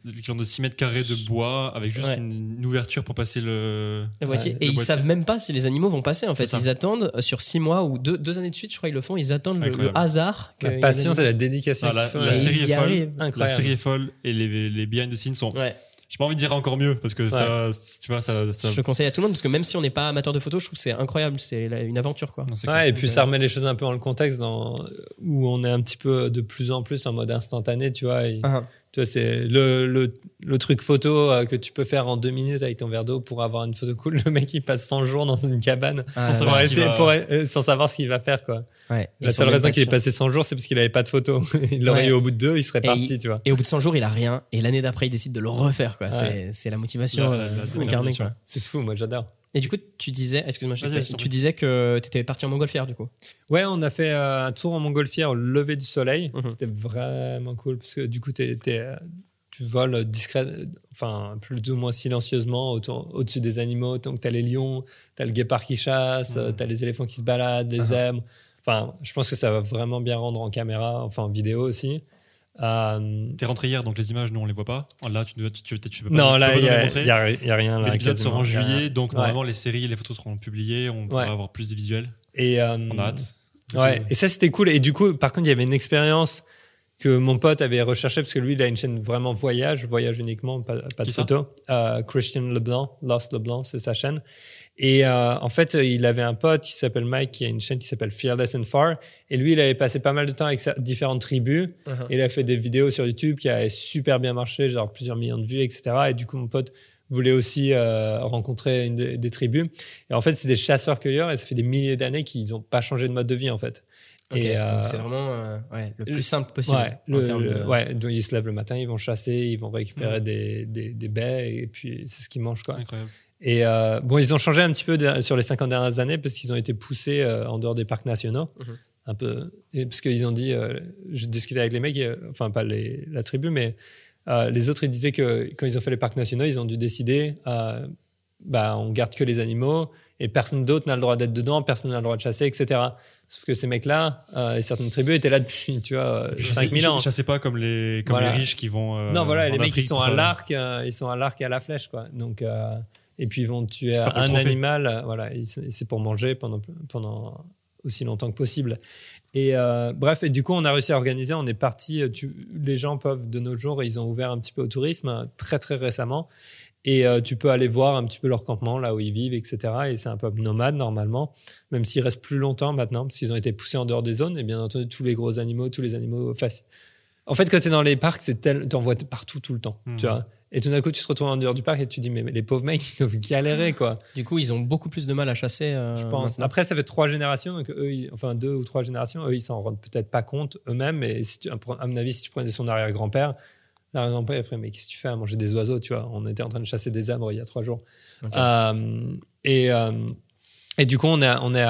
de 6 mètres carrés de bois avec juste Ouais. une, une ouverture pour passer le. La moitié. Ouais, et le ils boîtier. savent même pas si les animaux vont passer. En fait, ils attendent sur six mois ou deux, deux années de suite, je crois, ils le font. Ils attendent le, hasard. La patience et la dédication. Ah, la, série est folle. La Incroyable. série est folle et les, les behind the scenes sont. Ouais. J'ai pas envie de dire encore mieux parce que ça, tu vois, ça. ça... Je le conseille à tout le monde parce que même si on n'est pas amateur de photos, je trouve que c'est incroyable. C'est une aventure, quoi. Ouais, et puis ça remet les choses un peu dans le contexte dans, où on est un petit peu de plus en plus en mode instantané, tu vois. et- Ah. Tu vois, c'est le, le, le truc photo euh, que tu peux faire en deux minutes avec ton verre d'eau pour avoir une photo cool. Le mec, il passe 100 jours dans une cabane Ah, Sans savoir va- pour- euh, sans savoir ce qu'il va faire, quoi. Ouais. La seule raison qu'il est passé 100 jours, c'est parce qu'il avait pas de photo. il l'aurait Ouais. eu au bout de deux, il serait Et parti, il- tu vois. Et au bout de 100 jours, il a rien. Et l'année d'après, il décide de le refaire, quoi. C'est- C'est la motivation euh, incarnée. C'est fou, moi j'adore. Et du coup, tu disais, excuse-moi, je pas- tu disais que tu étais parti en montgolfière, du coup. Ouais, on a fait euh, un tour en montgolfière au lever du soleil. Mhm. C'était vraiment cool parce que du coup, t'es- t'es, euh, tu voles discret, enfin plus ou moins silencieusement au-dessus des animaux. Donc, tu as les lions, tu as le guépard qui chasse, Mhm. tu as les éléphants qui se baladent, les zèbres. Enfin, je pense que ça va vraiment bien rendre en caméra, enfin en vidéo aussi. Euh, T'es rentré hier, donc les images, nous, on les voit pas. Là, tu, tu, tu, tu peux pas, non, là, il n'y a, a- a rien. L'épisode sera en juillet, donc Ouais. normalement les séries et les photos seront publiées, on pourra Ouais. avoir plus de visuels. Et, euh, On a hâte. Ouais, et ça c'était cool. Et du coup, par contre, il y avait une expérience que mon pote avait recherché parce que lui, il a une chaîne vraiment voyage, voyage uniquement, pas, pas de Qui ça photo. Euh, Christian Leblanc, Lost Leblanc, c'est sa chaîne. Et euh, en fait, il avait un pote qui s'appelle Mike, qui a une chaîne qui s'appelle Fearless and Far. Et lui, il avait passé pas mal de temps avec sa- différentes tribus. Et il a fait des vidéos sur YouTube qui avaient super bien marché, genre plusieurs millions de vues, etc. Et du coup, mon pote voulait aussi euh, rencontrer une des, des tribus. Et en fait, c'est des chasseurs-cueilleurs et ça fait des milliers d'années qu'ils n'ont pas changé de mode de vie, en fait. Ok, Et, donc euh, c'est vraiment euh, ouais, le plus simple possible. Ouais, le- de- ouais, donc ils se lèvent le matin, ils vont chasser, ils vont récupérer Mm. des, des, des baies et puis c'est ce qu'ils mangent. Quoi. Incroyable. Et euh, bon, ils ont changé un petit peu de- sur les 50 dernières années parce qu'ils ont été poussés euh, en dehors des parcs nationaux. Mhm. Un peu. Et parce qu'ils ont dit, euh, je discutais avec les mecs, euh, enfin pas les, la tribu, mais euh, les autres, ils disaient que quand ils ont fait les parcs nationaux, ils ont dû décider, euh, bah, on garde que les animaux et personne d'autre n'a le droit d'être dedans, personne n'a le droit de chasser, etc. Sauf que ces mecs-là, euh, et certaines tribus étaient là depuis, tu vois, euh, Ils 5000 chassaient- ans. Ils chassaient pas comme les, comme Voilà. les riches qui vont. euh, Non, voilà, en les mecs, ils sont à l'arc, euh, ils sont à l'arc et à la flèche, quoi. Donc, euh, et puis ils vont tuer un animal, euh, voilà, c'est pour manger pendant, pendant aussi longtemps que possible. Et euh, bref, et du coup, on a réussi à organiser, on est parti, euh, les gens peuvent, de nos jours, ils ont ouvert un petit peu au tourisme, très très récemment. Et euh, tu peux aller voir un petit peu leur campement, là où ils vivent, etc. Et c'est un peuple nomade normalement, même s'ils restent plus longtemps maintenant, parce qu'ils ont été poussés en dehors des zones. Et bien entendu, tous les gros animaux, tous les animaux En fait, quand tu es dans les parcs, c'est tel... tu en vois partout tout le temps. Tu vois et tout d'un coup, tu te retrouves en dehors du parc et tu te dis, mais, mais les pauvres mecs, ils doivent galérer, quoi. Du coup, ils ont beaucoup plus de mal à chasser. euh, Je pense. maintenant. Après, ça fait trois générations, donc eux, ils- enfin deux ou trois générations, eux, ils s'en rendent peut-être pas compte eux-mêmes. Mais si tu- à mon avis, si tu prenais son arrière-grand-père, l'arrière-grand-père, il ferait, mais qu'est-ce que tu fais à manger des oiseaux, tu vois? On était en train de chasser des zèbres il y a trois jours. Euh, et, euh, et du coup, on est, on, est,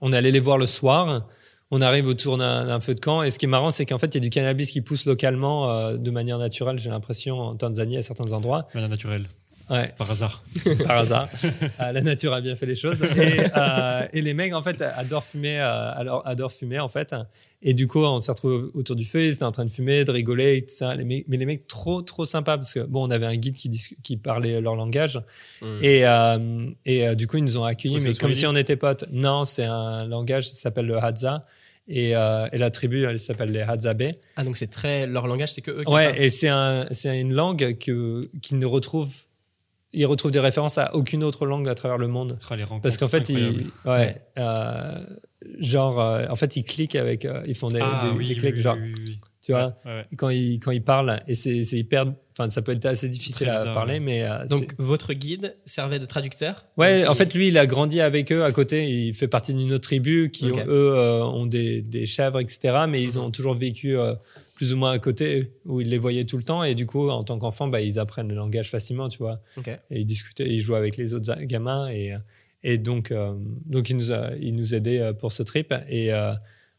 on est allé les voir le soir. On arrive autour d'un feu de camp. Et ce qui est marrant, c'est qu'en fait, il y a du cannabis qui pousse localement euh, de manière naturelle, j'ai l'impression, en Tanzanie, à certains endroits. De manière naturelle. Ouais, Par hasard. par hasard. Euh, la nature a bien fait les choses. Et, euh, et les mecs, en fait, adorent fumer, euh, alors, adorent fumer, en fait. Et du coup, on s'est retrouvés autour du feu, ils étaient en train de fumer, de rigoler, et tout ça. Les mecs, mais les mecs, trop, trop sympas, parce que, bon, on avait un guide qui, parlait leur langage. Et, euh, et euh, du coup, ils nous ont accueillis, mais comme si on était potes. Non, c'est un langage qui s'appelle le Hadza. Et, euh, et la tribu, elle s'appelle les Hadzabe. Ah, donc c'est très. Leur langage, c'est que eux qui Ouais, parlent. et c'est un, c'est une langue que, qui ne retrouve, ils retrouvent des références à aucune autre langue à travers le monde. Ah, les rencontres Parce qu'en fait, ils, ouais, euh, genre, euh, en fait, ils cliquent avec, euh, ils font des, Ah, des- oui, des oui, clics, oui, genre, oui, oui. Tu vois, Ouais, ouais. quand ils, quand ils parlent, et c'est, c'est hyper, enfin, ça peut être assez difficile à parler, ouais. mais euh, Donc c'est- votre guide servait de traducteur Ouais, en il- fait, lui, il a grandi avec eux à côté. Il fait partie d'une autre tribu qui, ont- eux, euh, ont des, des chèvres, etc. Mais ils ont toujours vécu euh, plus ou moins à côté, où ils les voyaient tout le temps. Et du coup, en tant qu'enfant, bah, ils apprennent le langage facilement, tu vois. Ok. Et ils discutaient, ils jouaient avec les autres gamins. Et, et donc, euh, donc il, nous a, il nous aidait pour ce trip. Et euh,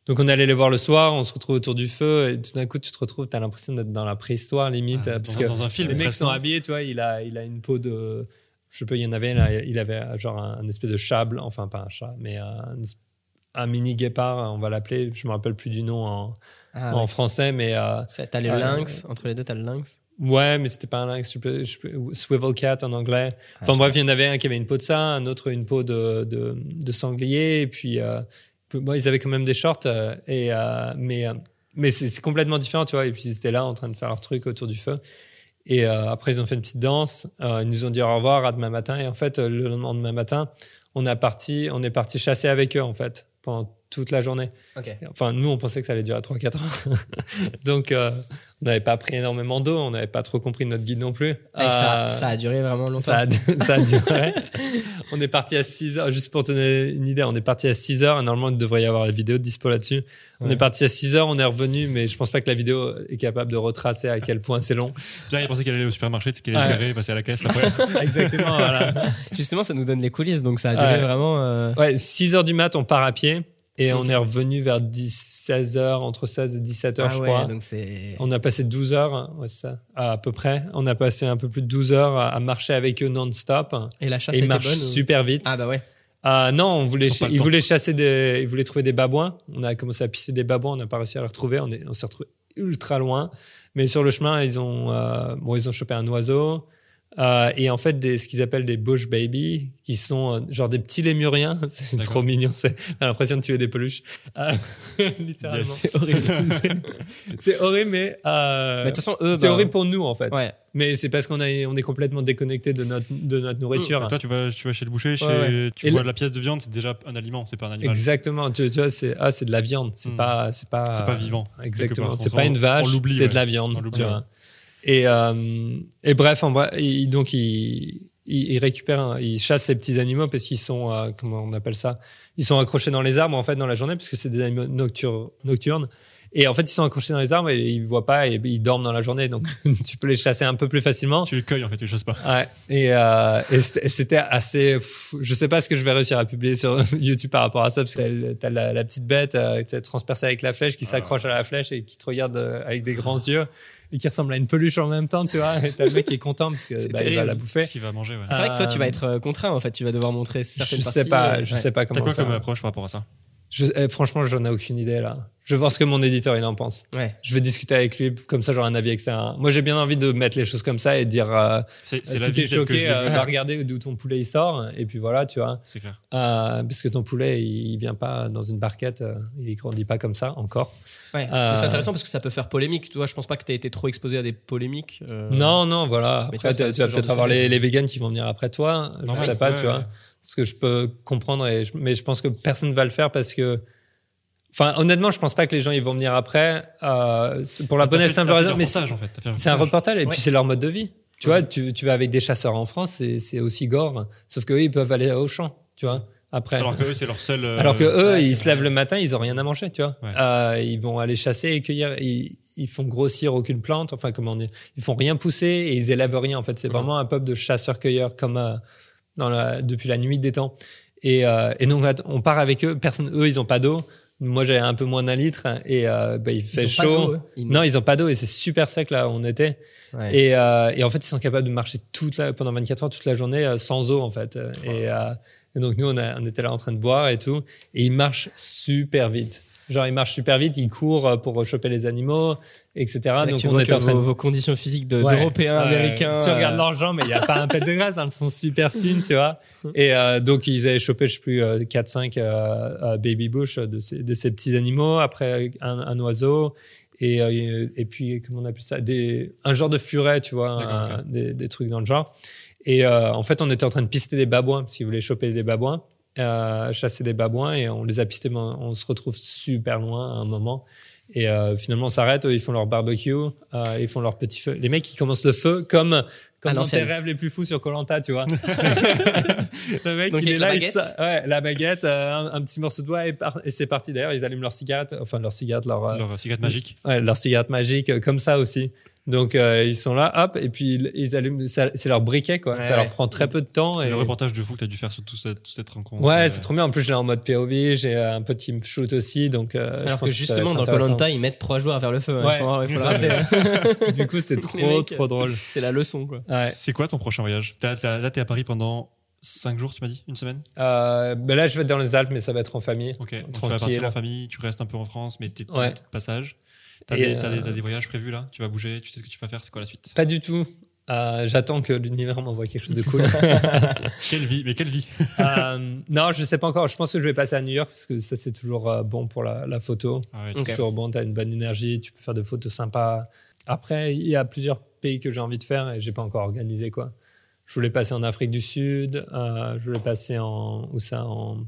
donc, on allait les voir le soir, on se retrouve autour du feu. Et tout d'un coup, tu te retrouves, tu as l'impression d'être dans la préhistoire, limite. Ah, parce dans, que dans un film. les mecs sont non habillés, tu vois, il a, il a une peau de. Je sais pas, il y en avait, là, il avait euh, genre un, un espèce de chat blanc, enfin pas un chat, mais un, un mini guépard, on va l'appeler, je me rappelle plus du nom en, Ah, en français, mais euh, T'as le euh, lynx, entre les deux, t'as le lynx? ouais, mais c'était pas un lynx, je peux, je peux- swivel cat en anglais. Ah, Enfin bref, il y en avait un qui avait une peau de ça, un autre une peau de, de, de sanglier, et puis euh, bon, ils avaient quand même des shorts, euh, et, euh, mais, euh, mais c'est complètement différent, tu vois, et puis ils étaient là en train de faire leur truc autour du feu. Et après, ils ont fait une petite danse. Ils nous ont dit au revoir à demain matin. Et en fait, le lendemain matin, on, a parti, on est parti chasser avec eux, en fait, pendant toute la journée. Enfin, nous, on pensait que ça allait durer 3-4 heures. Donc, euh, on n'avait pas pris énormément d'eau. On n'avait pas trop compris notre guide non plus. Et ça, Euh, ça a duré vraiment longtemps. ça a, ça a duré. on est parti à 6 heures. Juste pour te donner une idée, on est parti à 6 heures. Et normalement, il devrait y avoir la vidéo dispo là-dessus. On est parti à 6 heures, on est revenu, mais je pense pas que la vidéo est capable de retracer à quel point c'est long. Pierre, il pensait qu'elle allait au supermarché, qu'elle allait Ouais. se garer, passer à la caisse après. Exactement, voilà. Justement, ça nous donne les coulisses, donc ça a duré Ouais. vraiment. euh, Ouais, 6 heures du mat, on part à pied. Et on est revenu vers 10, 16 heures, entre 16 et 17 heures, ah je ouais, crois. donc c'est. On a passé 12 heures, ouais, ça, à peu près. On a passé un peu plus de 12 heures à, marcher avec eux non-stop. Et la chasse Et était bonne super vite. Ah bah ouais. Ah non, on voulait, Ils voulaient chasser des, ils voulaient trouver des babouins. On a commencé à pisser des babouins, on n'a pas réussi à les retrouver. On est, on s'est retrouvé ultra loin. Mais sur le chemin, ils ont, euh, bon, ils ont chopé un oiseau. Euh, et en fait, des, ce qu'ils appellent des bush babies, qui sont euh, genre des petits lémuriens. C'est trop mignon. C'est, t'as l'impression de tuer des peluches. Euh, littéralement. Yes. C'est horrible. C'est- horrible, mais, euh, Mais de toute façon, eux. c'est bah, horrible pour nous, en fait. Ouais. Mais c'est parce qu'on a- on est complètement déconnecté de notre, de notre nourriture. Toi, tu vas, tu vas chez le boucher, chez, Ouais, tu Et vois le- la pièce de viande, c'est déjà un aliment, c'est pas un animal. Exactement. Tu, tu vois, c'est ah, c'est de la viande. C'est Hmm. pas, c'est pas, C'est pas vivant. Exactement. C'est pas une vache. on l'oublie, C'est ouais. de la viande. On l'oublie. Et, euh, et bref, en vrai, il- donc il, il, il récupère, un- il chasse ces petits animaux parce qu'ils sont, euh, comment on appelle ça? Ils sont accrochés dans les arbres en fait dans la journée parce que c'est des animaux noctur- nocturnes. Et en fait, ils sont accrochés dans les arbres et ils voient pas et ils dorment dans la journée. Donc, tu peux les chasser un peu plus facilement. Tu le cueilles en fait, tu le chasses pas. Ouais. Et, euh, et c'était assez. pff, je sais pas ce que je vais réussir à publier sur YouTube par rapport à ça, parce que t'as la, la petite bête euh, transpercée avec la flèche, qui s'accroche à la flèche et qui te regarde euh, avec des grands yeux et qui ressemble à une peluche en même temps, tu vois. Et t'as le mec qui est content parce que C'est bah, il va la bouffer. Ce qu'il va manger, ouais. C'est vrai que toi, tu vas Euh, être euh, contraint en fait. Tu vas devoir montrer certaines Je parties. sais pas, euh, je ouais. sais pas T'as comment quoi faire. comme approche par rapport à ça? Je, eh, franchement, j'en ai aucune idée là. Je vais voir ce que mon éditeur il en pense. Ouais. Je vais discuter avec lui, comme ça j'aurai un avis extérieur. Moi, j'ai bien envie de mettre les choses comme ça et de dire euh, C'est c'est si t'es telle que je choqué, euh, va regarder d'où ton poulet il sort et puis voilà, tu vois. C'est clair. Euh, parce que ton poulet, il, il vient pas dans une barquette, euh, il grandit pas comme ça encore. Ouais. Euh, C'est intéressant parce que ça peut faire polémique. Tu vois, je pense pas que tu as été trop exposé à des polémiques. euh, Non, non, voilà. mais Après, tu vois, vas peut-être avoir les, les vegans qui vont venir après toi. Je Normal, sais pas, ouais, tu vois. Ce que je peux comprendre, et je- mais je pense que personne va le faire parce que. Enfin, honnêtement, je pense pas que les gens ils vont venir après euh, pour la T'as bonne et simple raison. Mais c'est en fait. Un c'est un reportage et Ouais. puis c'est leur mode de vie. Tu vois, tu, tu vas avec des chasseurs en France, c'est c'est aussi gore. Sauf qu'eux, ils peuvent aller au champ, tu vois. Après. Alors que eux, c'est leur seul. euh, Alors que eux, ouais, ils se lèvent le matin, ils ont rien à manger, tu vois. Ouais. Euh, ils vont aller chasser et cueillir. Ils, ils font grossir aucune plante. Enfin, comment dire Ils font rien pousser et ils élèvent rien. En fait, c'est vraiment un peuple de chasseurs-cueilleurs comme euh, dans la, depuis la nuit des temps. Et, euh, et donc, on part avec eux. Personne, eux, ils ont pas d'eau. Moi, j'avais un peu moins d'un litre et euh, bah, il fait chaud. Ils- non, ils ont pas d'eau et c'est super sec là où on était. Ouais. Et, euh, et en fait, ils sont capables de marcher toute la, pendant 24 heures, toute la journée sans eau en fait. Et, et donc nous, on, a- on était là en train de boire et tout. Et ils marchent super vite. Genre, ils marchent super vite, ils courent pour choper les animaux, etc. Donc on que en train de vos, conditions physiques de- Ouais. d'Européens. Américains. Tu regardes euh, leurs jambes, mais il n'y a pas un pet de graisse, elles sont super fines, tu vois. Et euh, donc, ils avaient chopé, je sais plus, 4-5 baby bush de ces, de ces petits animaux, après un, un oiseau, et, euh, et puis, comment on appelle ça des, Un genre de furet, tu vois, un- des, des trucs dans le genre. Et euh, en fait, on était en train de pister des babouins, parce qu'ils voulaient choper des babouins, euh, chasser des babouins, et on les a pistés, mais on se retrouve super loin à un moment. Et euh, finalement, on s'arrête, eux, ils font leur barbecue, euh, ils font leur petit feu. Les mecs, ils commencent le feu comme, comme dans tes rêves les plus fous sur Colanta, tu vois. le mec, Donc, il est la là, il baguette sa- ouais, la baguette, euh, un, un petit morceau de bois, et, par- et c'est parti. D'ailleurs, ils allument leur cigarette, enfin leur cigarette, leur, euh, Leur cigarette magique. ouais, leur cigarette magique, euh, comme ça aussi. Donc, euh, ils sont là, hop, et puis ils, ils allument, c'est leur briquet, quoi. Ouais, ça leur prend très peu de temps. Et Et... le reportage de fou que tu as dû faire sur toute cette, toute cette rencontre. Ouais, euh, c'est trop bien. En plus, je l'ai en mode POV, j'ai un peu team shoot aussi, donc. euh, je Alors pense que justement, dans. Colanta, ils mettent trois à faire le feu. hein. Ouais. Il faut, il faut le rappeler. du coup, c'est trop, mecs, trop drôle. C'est la leçon, quoi. Ouais. C'est quoi ton prochain voyage? T'as- t'as- Là, t'es à Paris pendant 5 jours, tu m'as dit? Une semaine? Euh, ben là, je vais être dans les Alpes, mais ça va être en famille. Ok. Donc, tu vas partir en famille, tu restes un peu en France, mais t'es de passage. T'as des, t'as euh, des- t'as des voyages prévus là? Tu vas bouger, tu sais ce que tu vas faire, c'est quoi la suite? Pas du tout. Euh, J'attends que l'univers m'envoie quelque chose de cool. Quelle vie Mais quelle vie Euh, non, je sais pas encore. Je pense que je vais passer à New York parce que ça, c'est toujours bon pour la, la photo. Ah ouais, toujours bon, tu as une bonne énergie, tu peux faire des photos sympas. Après, il y a plusieurs pays que j'ai envie de faire et j'ai pas encore organisé quoi. Je voulais passer en Afrique du Sud, euh, je voulais passer en où ça en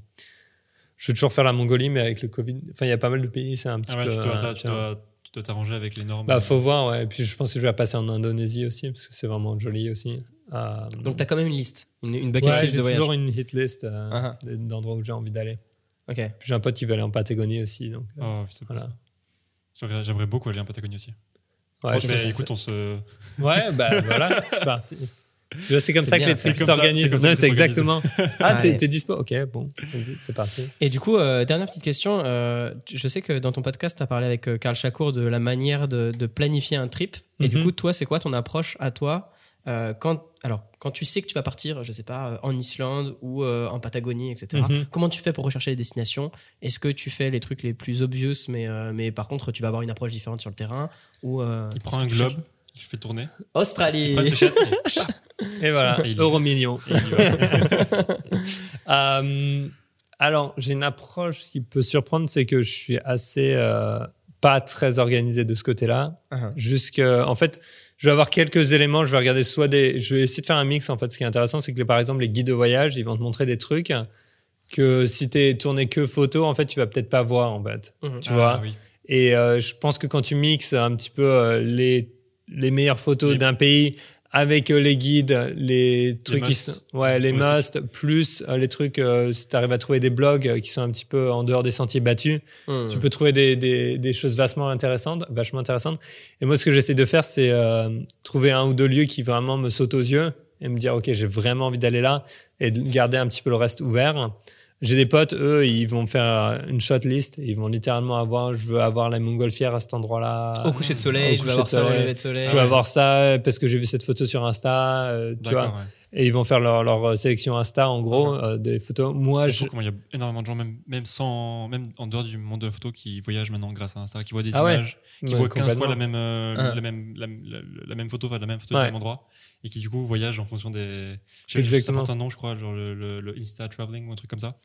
je veux toujours faire la Mongolie mais avec le Covid, enfin il y a pas mal de pays, c'est un petit Ah ouais, peu tu dois tu dois dois t'arranger avec les normes. Bah faut voir ouais, et puis je pense que je vais passer en Indonésie aussi parce que c'est vraiment joli aussi. Euh, Donc, t'as quand même une liste, une, une bucket ouais, list j'ai de voyage. toujours une hit list euh, Ah d'endroits où j'ai envie d'aller. Ok. Puis J'ai un pote qui veut aller en Patagonie aussi donc euh, Oh, c'est voilà. ça. J'aimerais beaucoup aller en Patagonie aussi. Ouais, je Mais écoute, on se. Ouais, bah voilà, c'est parti. Tu vois, c'est comme ça que les c'est s'organisent. C'est exactement. Ah, t'es dispo Ok, bon, vas-y, c'est parti. Et du coup, euh, dernière petite question. euh, tu- je sais que dans ton podcast, tu as parlé avec euh, Karl Chakour de la manière de, de planifier un trip. Et du Mhm. coup, toi, c'est quoi ton approche à toi euh, quand, alors, quand tu sais que tu vas partir, je sais pas, en Islande ou euh, en Patagonie, etc. Mhm. Comment tu fais pour rechercher les destinations? Est-ce que tu fais les trucs les plus obvious, mais, euh, mais par contre, tu vas avoir une approche différente sur le terrain ou, euh, Il est-ce prend que un tu globe, il fait tourner. Australie Et voilà, euro million. Euh, alors, j'ai une approche qui peut surprendre, c'est que je suis assez euh, pas très organisé de ce côté-là. Uh-huh. Jusque, en fait, je vais avoir quelques éléments. Je vais regarder soit des, je vais essayer de faire un mix. En fait, ce qui est intéressant, c'est que par exemple les guides de voyage, ils vont te montrer des trucs que si t'es tourné que photo, en fait, tu vas peut-être pas voir en fait. Mhm. Tu Ah, vois. oui. Et euh, je pense que quand tu mixes un petit peu euh, les, les meilleures photos Les- d'un pays avec euh, les guides, les trucs qui sont, ouais, les musts, plus euh, les trucs, euh, si tu arrives à trouver des blogs qui sont un petit peu en dehors des sentiers battus, Mhm. tu peux trouver des, des, des choses vachement intéressantes, vachement intéressantes. Et moi, ce que j'essaie de faire, c'est euh, trouver un ou deux lieux qui vraiment me sautent aux yeux et me dire, OK, j'ai vraiment envie d'aller là et de garder un petit peu le reste ouvert. J'ai des potes, eux, ils vont faire une shot list. Ils vont littéralement avoir, je veux avoir la montgolfière à cet endroit-là. Au coucher de soleil, Au je vais coucher avoir de ça au soleil. lever de soleil. Je veux avoir ça parce que j'ai vu cette photo sur Insta, euh, tu vois. Ouais. Et ils vont faire leur, leur sélection Insta, en gros, euh, des photos. Moi, je... fou comment il y a énormément de gens, même, même, sans, même en dehors du monde de la photo, qui voyagent maintenant grâce à Insta, qui voient des Ah ouais. images, qui Ouais, voient 15 fois la même, euh, Ah. la, même, la, la- la même photo, enfin, la même photo Ouais. du même endroit, et qui du coup voyagent en fonction des. Je sais pas, Exactement. Ça porte un nom, je crois, genre le, le, le Insta Traveling ou un truc comme ça.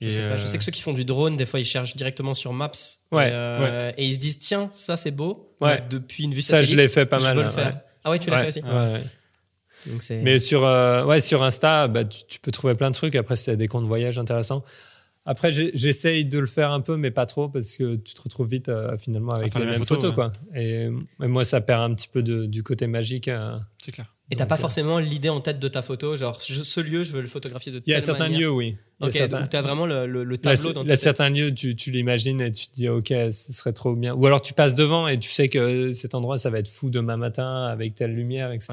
Je sais, pas, je euh, sais que ceux qui font du drone, des fois, ils cherchent directement sur Maps. Ouais, et, euh, et ils se disent, tiens, ça c'est beau. Ouais. Depuis une vue Ça, je l'ai fait pas je mal. ouais. faire. Ah ouais, tu l'as Ouais, fait aussi. ouais, ouais. Donc Mais sur, euh, ouais, sur Insta, bah, tu, tu peux trouver plein de trucs. Après, c'est des comptes voyage intéressants. Après, j'essaye de le faire un peu, mais pas trop, parce que tu te retrouves vite euh, finalement avec faire les les mêmes photos. photos, quoi. Et, et moi, ça perd un petit peu de- du côté magique. euh. C'est clair. Et t'as pas euh, forcément l'idée en tête de ta photo, genre je- ce lieu, je veux le photographier de Il y a telle certains manière. lieux, oui. Ok, certains- donc t'as vraiment le, le- le Là, tableau dans là, ta tête. certains lieux, tu, tu l'imagines et tu te dis, OK, ce serait trop bien. Ou alors tu passes devant et tu sais que cet endroit, ça va être fou demain matin avec telle lumière, etc.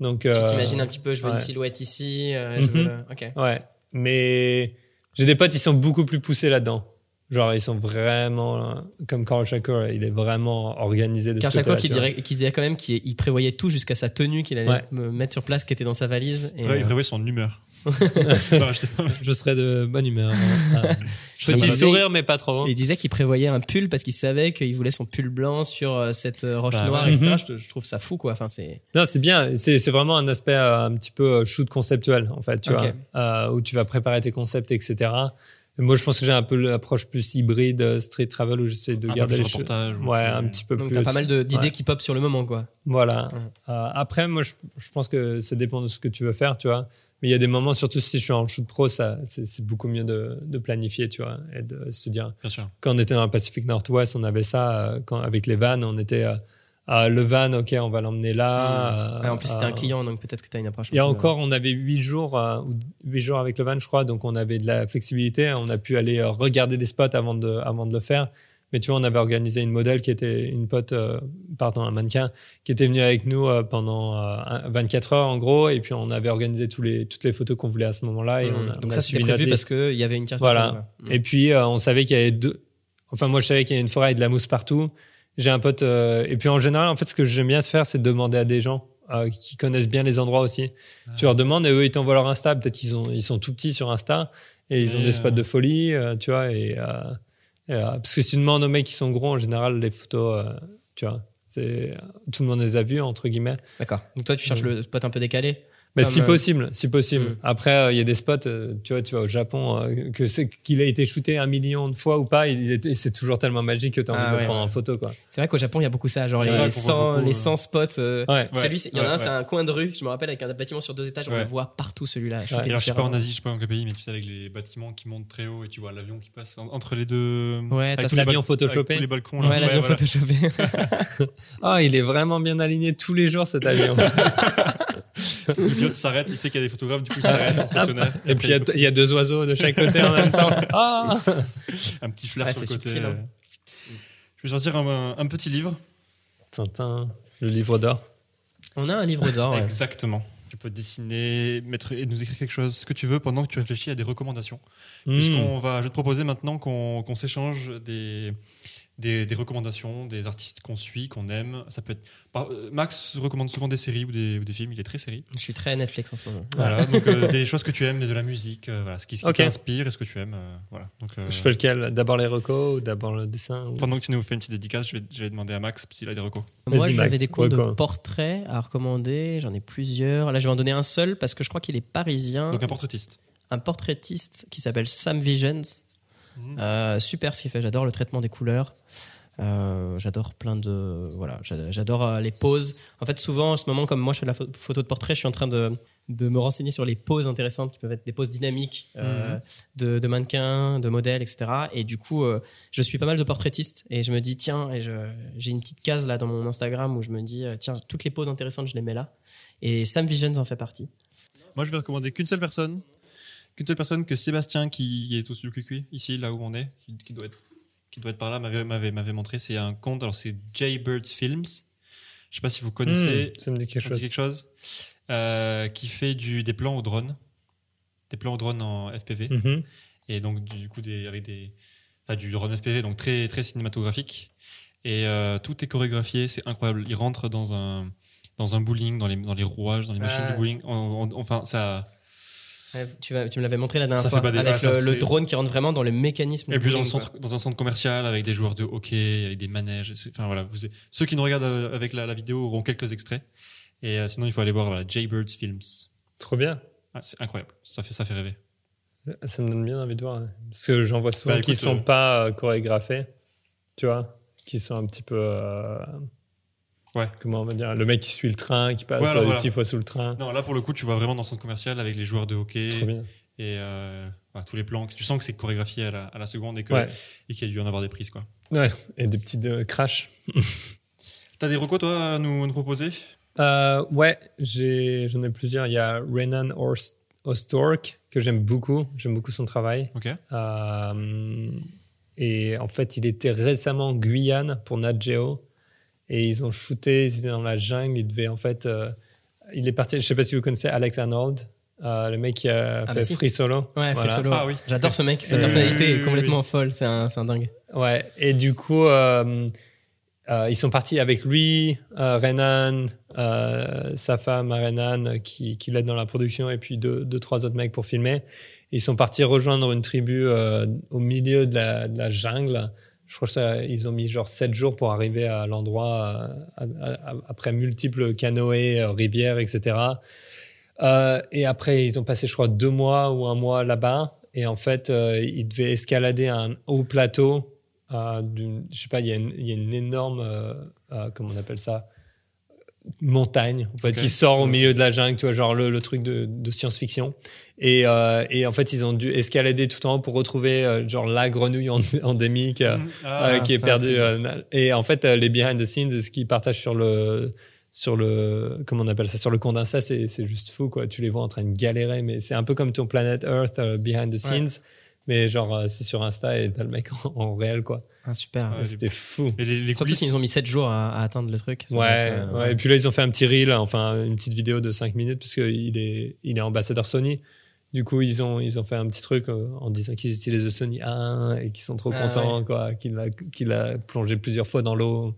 Donc, Tu euh, t'imagines un petit peu, je veux une silhouette ici. euh, je veux Mhm. le- Ok. Ouais. Mais j'ai des potes, ils sont beaucoup plus poussés là-dedans. Genre, ils sont vraiment. Comme Carl Shakur, il est vraiment organisé de Car ce vois. dirait, qu'il disait quand même qu'il il prévoyait tout jusqu'à sa tenue qu'il allait Ouais. me mettre sur place, qui était dans sa valise. Et, Ouais, il euh, prévoit son humeur. Non, je serais de bonne humeur. hein. Petit malade. sourire, mais pas trop. il disait qu'il prévoyait un pull parce qu'il savait qu'il voulait son pull blanc sur euh, cette euh, roche Bah noire, ouais. etc. Mhm. Je, je trouve ça fou, quoi. Enfin, c'est. Non, c'est bien. C'est c'est vraiment un aspect euh, un petit peu shoot conceptuel, en fait, tu vois, euh, où tu vas préparer tes concepts, etc. Moi, je pense que j'ai un peu l'approche plus hybride euh, street travel où j'essaie de Un garder les choses. Ouais, plus- un petit peu Donc, plus. t'as pas mal de- d'idées Ouais. qui pop sur le moment, quoi. Voilà. Ouais. Euh, après, moi, je, je pense que ça dépend de ce que tu veux faire, tu vois. Mais il y a des moments, surtout si je suis en shoot pro, ça, c'est beaucoup mieux de, de planifier, tu vois, et de se dire. Bien sûr. Quand on était dans le Pacifique Nord-Ouest, on avait ça. euh, quand, avec les vannes, on était. Euh, ah, le van, ok, on va l'emmener là. Ouais, en plus, c'était euh, un client, donc peut-être que t'as une approche. Et encore, on avait huit jours, euh, ou huit jours avec le van, je crois, donc on avait de la flexibilité. On a pu aller euh, regarder des spots avant de, avant de le faire. Mais tu vois, on avait organisé une modèle qui était une pote, euh, pardon, un mannequin, qui était venu avec nous euh, pendant euh, un- 24 heures en gros. Et puis on avait organisé tous les, toutes les photos qu'on voulait à ce moment-là. Et on a, on donc ça, c'était prévu parce qu'il y avait une carte. Voilà. Et puis euh, on savait qu'il y avait deux. Enfin, moi je savais qu'il y avait une forêt avec de la mousse partout. J'ai un pote. euh, Et puis en général, en fait, ce que j'aime bien faire, c'est de demander à des gens euh, qui connaissent bien les endroits aussi. Tu leur demandes et eux, ils t'envoient leur Insta. Peut-être qu'ils ils sont tout petits sur Insta et ils ont des spots de folie, euh, tu vois. Et, euh, et, euh, parce que si tu demandes aux mecs qui sont gros, en général, les photos, euh, tu vois, c'est tout le monde les a vues entre guillemets. D'accord. Donc toi, tu cherches le spot un peu décalé. Mais si euh, possible, si possible. Mm. Après, euh, il y a des spots, euh, tu vois, tu vas au Japon, euh, que qu'il a été shooté un million de fois ou pas, il c'est toujours tellement magique que tu as envie Ah de le ouais. prendre en photo, quoi. C'est vrai qu'au Japon, il y a beaucoup ça. Genre Ouais, les, qu'on voit 100, beaucoup, les euh. 100 spots. euh, Ouais. Ouais, celui, il y en a ouais, un, c'est un coin de rue. Je me rappelle avec un bâtiment sur deux étages, on le voit partout celui-là. alors, je sais pas en Asie, je sais pas dans quel pays, mais tu sais, avec les bâtiments qui montent très haut et tu vois l'avion qui passe en- entre les deux. Ouais, t'as L'avion photoshopé. les balcons. là. Ouais, l'avion photoshopé. Ah, il est vraiment bien aligné tous les jours, cet avion. Parce que le pilote s'arrête, il sait qu'il y a des photographes, du coup, il s'arrête en stationnaire. Et puis, il y a- il y, a deux oiseaux de chaque côté en même temps. Ah un petit flair Ouais, sur le côté. subtil, hein. euh. Je vais sortir un, un petit livre. Tintin, le livre d'or. On a un livre d'or. ouais. Exactement. Tu peux dessiner, mettre et nous écrire quelque chose, ce que tu veux, pendant que tu réfléchis à des recommandations. Hmm. Puisqu'on va, je vais te proposer maintenant qu'on qu'on s'échange des, des, des recommandations, des artistes qu'on suit, qu'on aime. Ça peut être. euh, Max recommande souvent des séries ou des, ou des films. Il est très série. Je suis très Netflix en ce moment. Voilà. donc euh, des choses que tu aimes, de la musique, euh, voilà, ce qui, ce qui Ok. t'inspire et ce que tu aimes. euh, voilà. Donc euh, Je fais lequel? D'abord les recos ou d'abord le dessin ou- pendant que tu nous fais une petite dédicace, je vais, je vais demander à Max s'il a des recos. Moi, j'avais des cours de reco. portraits à recommander. J'en ai plusieurs. Là, je vais en donner un seul parce que je crois qu'il est parisien. Donc un portraitiste. un portraitiste qui s'appelle Sam Visions. Mhm. Euh, super ce qu'il fait. J'adore le traitement des couleurs. Euh, j'adore plein de voilà j'a- j'adore euh, les poses en fait souvent en ce moment comme moi je fais de la pho- photo de portrait je suis en train de, de me renseigner sur les poses intéressantes qui peuvent être des poses dynamiques euh, Mhm. de, de mannequins de modèles etc et du coup euh, je suis pas mal de portraitistes et je me dis tiens et je- j'ai une petite case là dans mon Instagram où je me dis tiens toutes les poses intéressantes je les mets là et Sam Visions en fait partie Moi, je vais recommander qu'une seule personne. Qu'une seule personne que Sébastien, qui est au studio Cuicui, ici, là où on est, qui, qui doit, être, qui doit être par là, m'avait, montré. C'est un compte, alors c'est Jaybirds Films. Je sais pas si vous connaissez. Hmm, ça me dit quelque dit chose. quelque chose. Euh, qui fait du, des plans au drone. Des plans au drone en FPV. Mhm. Et donc, du coup, des, avec des. Enfin, du drone FPV, donc très, très cinématographique. Et euh, tout est chorégraphié, c'est incroyable. Il rentre dans un, dans un bowling, dans les, dans les rouages, dans les machines de bowling. On- on- enfin, ça. Tu, vas- tu me l'avais montré la dernière Ça fois avec Ah, le, drone qui rentre vraiment dans le mécanisme Et puis dans, le bowling, quoi. centre, dans un centre commercial avec des joueurs de hockey, avec des manèges. Enfin voilà, vous, ceux qui nous regardent euh, avec la, la vidéo auront quelques extraits. Et euh, sinon, il faut aller voir voilà, Jaybirds Films. Trop bien. Ah, c'est incroyable. Ça fait, ça fait rêver. Ça me donne bien envie de voir. hein. Parce que j'en vois souvent Bah, qui écoute, sont euh, pas chorégraphés, tu vois, qui sont un petit peu. euh, Ouais. Comment on va dire Le mec qui suit le train, qui passe Voilà, euh, voilà. six fois sous le train. Non, là pour le coup, tu vois vraiment dans le centre commercial avec les joueurs de hockey Trop bien. et euh, voilà, tous les plans. Tu sens que c'est chorégraphié à la, à la seconde et Ouais. qu'il y a dû en avoir des prises. quoi. ouais. Et des petits euh, crashs. T'as des recos toi à nous, proposer? Euh, ouais, j'en ai, plusieurs. Il y a Renan Ostork, que j'aime beaucoup. J'aime beaucoup son travail. Euh, et en fait, il était récemment en Guyane pour Nat Geo. Et ils ont shooté, ils étaient dans la jungle. Il devait en fait. euh, il est parti, je sais pas si vous connaissez Alex Arnold. Euh, le mec qui a Ah fait bah si. Free Solo. Ouais, Free Voilà. Solo. Ah oui. J'adore ce mec. Sa personnalité est complètement oui. folle. C'est un, c'est un dingue. Ouais, et du coup, euh, euh, ils sont partis avec lui, euh, Renan, euh, sa femme, Renan, qui, qui l'aide dans la production, et puis deux, deux, trois autres mecs pour filmer. Ils sont partis rejoindre une tribu euh, au milieu de la, de la jungle. Je crois qu'ils ont mis genre sept jours pour arriver à l'endroit euh, après multiples canoës, rivières, etc. Euh, et après, ils ont passé, je crois, deux mois ou un mois là-bas. Et en fait, euh, ils devaient escalader un haut plateau. Euh, je sais pas, il y, a une- énorme, comment on appelle ça, montagne. En fait, Ok. qui sort au milieu de la jungle, tu vois, genre le, le truc de, de science-fiction. Et, euh, et en fait, ils ont dû escalader tout en haut pour retrouver euh, genre la grenouille en- endémique. euh, Ah, euh, qui est ça, perdu. c'est- euh, et en fait, les behind the scenes, ce qu'ils partagent sur le, sur le, comment on appelle ça, sur le d'Insta, c'est c'est juste fou, quoi. Tu les vois en train de galérer, mais c'est un peu comme ton Planet Earth behind the scenes, mais genre, euh, c'est sur Insta et t'as le mec en, en réel, quoi. Ah, super. Ouais, C'était fou. Et les, les Surtout s'ils ont mis 7 jours à, à atteindre le truc. ça doit Ouais, être, euh, ouais, Et puis là, ils ont fait un petit reel, enfin, une petite vidéo de 5 minutes, parce qu'il est, il est ambassadeur Sony. Du coup, ils ont, ils ont fait un petit truc euh, en disant qu'ils utilisent le Sony A1 et qu'ils sont trop Ah contents, quoi, qu'il a, qu'il a plongé plusieurs fois dans l'eau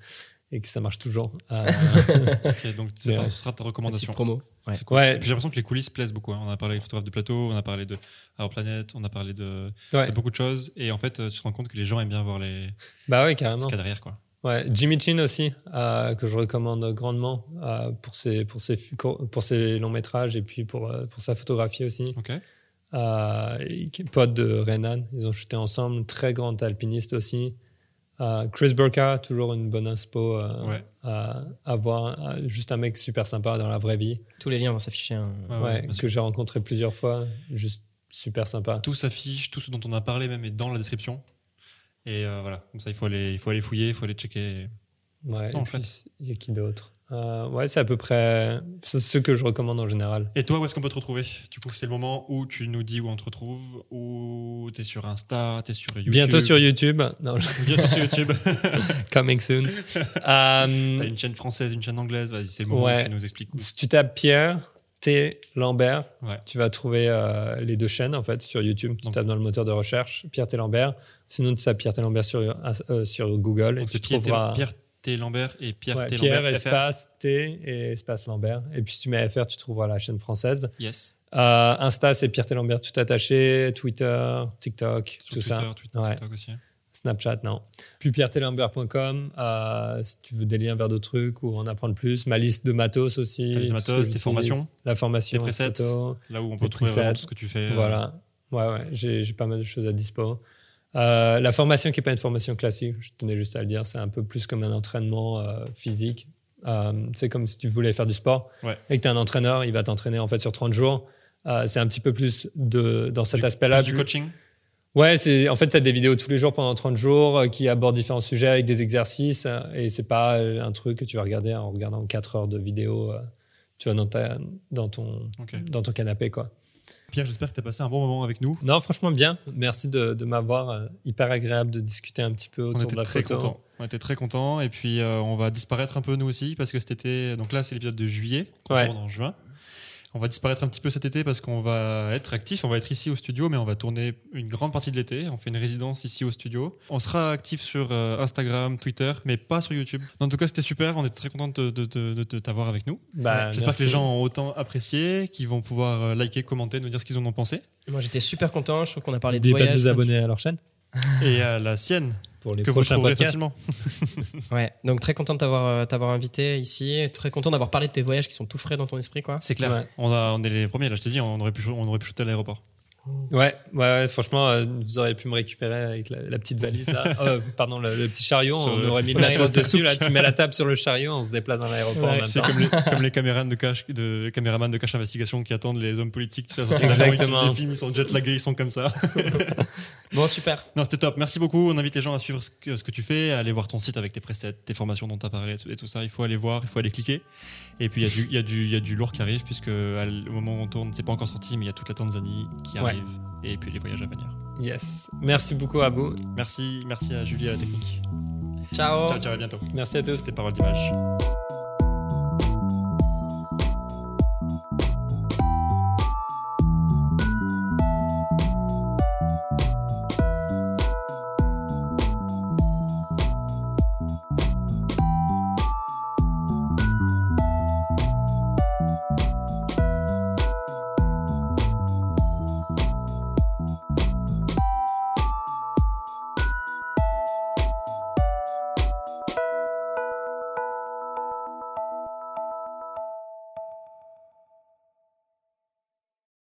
et que ça marche toujours. Euh, Ok, donc c'est ta- Ouais. ce sera ta recommandation. promo. Ouais. C'est cool. Ouais. Et puis j'ai l'impression que les coulisses plaisent beaucoup. hein. On a parlé des photographes de plateau, on a parlé de Our Planet, on a parlé de, ouais. de beaucoup de choses. Et en fait, euh, tu te rends compte que les gens aiment bien voir les, Bah ouais, ce carrément. qu'il y a derrière. Quoi. Ouais, Jimmy Chin aussi, euh, que je recommande grandement euh, pour, ses, pour, ses, pour ses longs métrages et puis pour, euh, pour sa photographie aussi. Ok. Euh, pote de Renan, ils ont shooté ensemble, très grand alpiniste aussi. Euh, Chris Burka, toujours une bonne inspo euh, Ouais. à, à voir. Euh, juste un mec super sympa dans la vraie vie, Tous les liens vont s'afficher. hein. Ouais, ouais, que j'ai rencontré plusieurs fois. Juste super sympa. Tout s'affiche, tout ce dont on a parlé même est dans la description. Et euh, voilà, comme ça, il faut aller, il faut aller fouiller, il faut aller checker. Ouais, Non, et puis, il y a qui d'autre? Euh, Ouais, c'est à peu près ce que je recommande en général. Et toi, où est-ce qu'on peut te retrouver? Du coup, c'est le moment où tu nous dis où on te retrouve, où tu es sur Insta, tu es sur YouTube. Bientôt sur YouTube. Non, je- Bientôt sur YouTube. coming soon. T'as Euh, une chaîne française, une chaîne anglaise. Vas-y, c'est le moment Ouais. où tu nous expliques. où. si tu tapes Pierre T Lambert, Ouais. tu vas trouver euh, les deux chaînes en fait sur YouTube. Tu Donc- tapes dans le moteur de recherche Pierre T Lambert. Sinon, tu tapes Pierre T Lambert sur, euh, sur Google et Donc tu c'est Pierre, T- trouveras Pierre T. Lambert et Pierre ouais, T. Pierre Lambert. FR. espace T et espace Lambert. Et puis si tu mets FR, tu trouveras la chaîne française. Yes. Euh, Insta, c'est Pierre T Lambert tout attaché. Twitter, TikTok, Sur tout Twitter, ça. Twitter, Ouais. TikTok aussi. Snapchat, non. Puis pierretelambert.com, euh, si tu veux des liens vers d'autres trucs ou en apprendre plus. Ma liste de matos aussi. Ta liste de matos, tes formations, La formation. tes presets. Là où on peut trouver tout ce que tu fais. euh, Voilà. Ouais, ouais. J'ai j'ai pas mal de choses à dispo. Euh, la formation qui n'est pas une formation classique, je tenais juste à le dire, c'est un peu plus comme un entraînement euh, physique. Euh, c'est comme si tu voulais faire du sport Ouais. et que tu as un entraîneur, il va t'entraîner en fait sur 30 jours. C'est un petit peu plus de, dans cet aspect-là. du coaching? Ouais, c'est en fait tu as des vidéos tous les jours pendant 30 jours qui abordent différents sujets avec des exercices et c'est pas un truc que tu vas regarder en regardant 4 heures de vidéo euh, tu vois dans ta dans ton dans ton canapé quoi. Pierre, j'espère que tu as passé un bon moment avec nous. Non, franchement bien. Merci de, de m'avoir euh, hyper agréable de discuter un petit peu On autour était de la très photo. contents. On était très contents. Et puis, euh, on va disparaître un peu nous aussi parce que cet été. Donc là, c'est l'épisode de juillet. Ouais. tourne en juin. On va disparaître un petit peu cet été parce qu'on va être actif. On va être ici au studio, mais on va tourner une grande partie de l'été. On fait une résidence ici au studio. On sera actif sur euh, Instagram, Twitter, mais pas sur YouTube. En tout cas, c'était super. On était très contents de, de- de- de- de t'avoir avec nous. Bah, J'espère merci. que les gens ont autant apprécié, qu'ils vont pouvoir euh, liker, commenter, nous dire ce qu'ils en ont pensé. Moi, j'étais super content. Je trouve qu'on a parlé de N'oubliez pas de vous abonner à leur chaîne Et à la sienne, pour les que vous prochains trouverez podcasts. Ouais. Donc très content de t'avoir euh, t'avoir invité ici. Très content d'avoir parlé de tes voyages qui sont tout frais dans ton esprit, quoi. C'est clair. Ouais. On, a, on est les premiers. Là, je t'ai dit, on aurait pu, on aurait pu shooter à l'aéroport. Ouais, ouais, franchement, euh, vous auriez pu me récupérer avec la, la petite valise là. Euh, pardon, le, le petit chariot. Sur on le- aurait mis le on a matos mis le dessus. Là, tu mets la table sur le chariot, on se déplace dans l'aéroport C'est comme les, comme les caméras de cache, de, caméramans de cache investigation qui attendent les hommes politiques. De et qui Exactement. les filment, ils sont jet lagués, ils sont comme ça. Bon, super. Non, c'était top. Merci beaucoup. On invite les gens à suivre ce que, ce que tu fais, à aller voir ton site avec tes presets, tes formations dont tu as parlé et tout ça. Il faut aller voir, il faut aller cliquer. Et puis, il y, a du- y, y a lourd qui arrive, puisque à au moment où on tourne, c'est pas encore sorti, mais il y a toute la Tanzanie qui Ouais. Et puis les voyages à venir. Yes. Merci beaucoup à vous. Merci, merci à Julie à la technique. Ciao. Ciao, ciao, à bientôt. Merci à tous. C'était Parole d'image.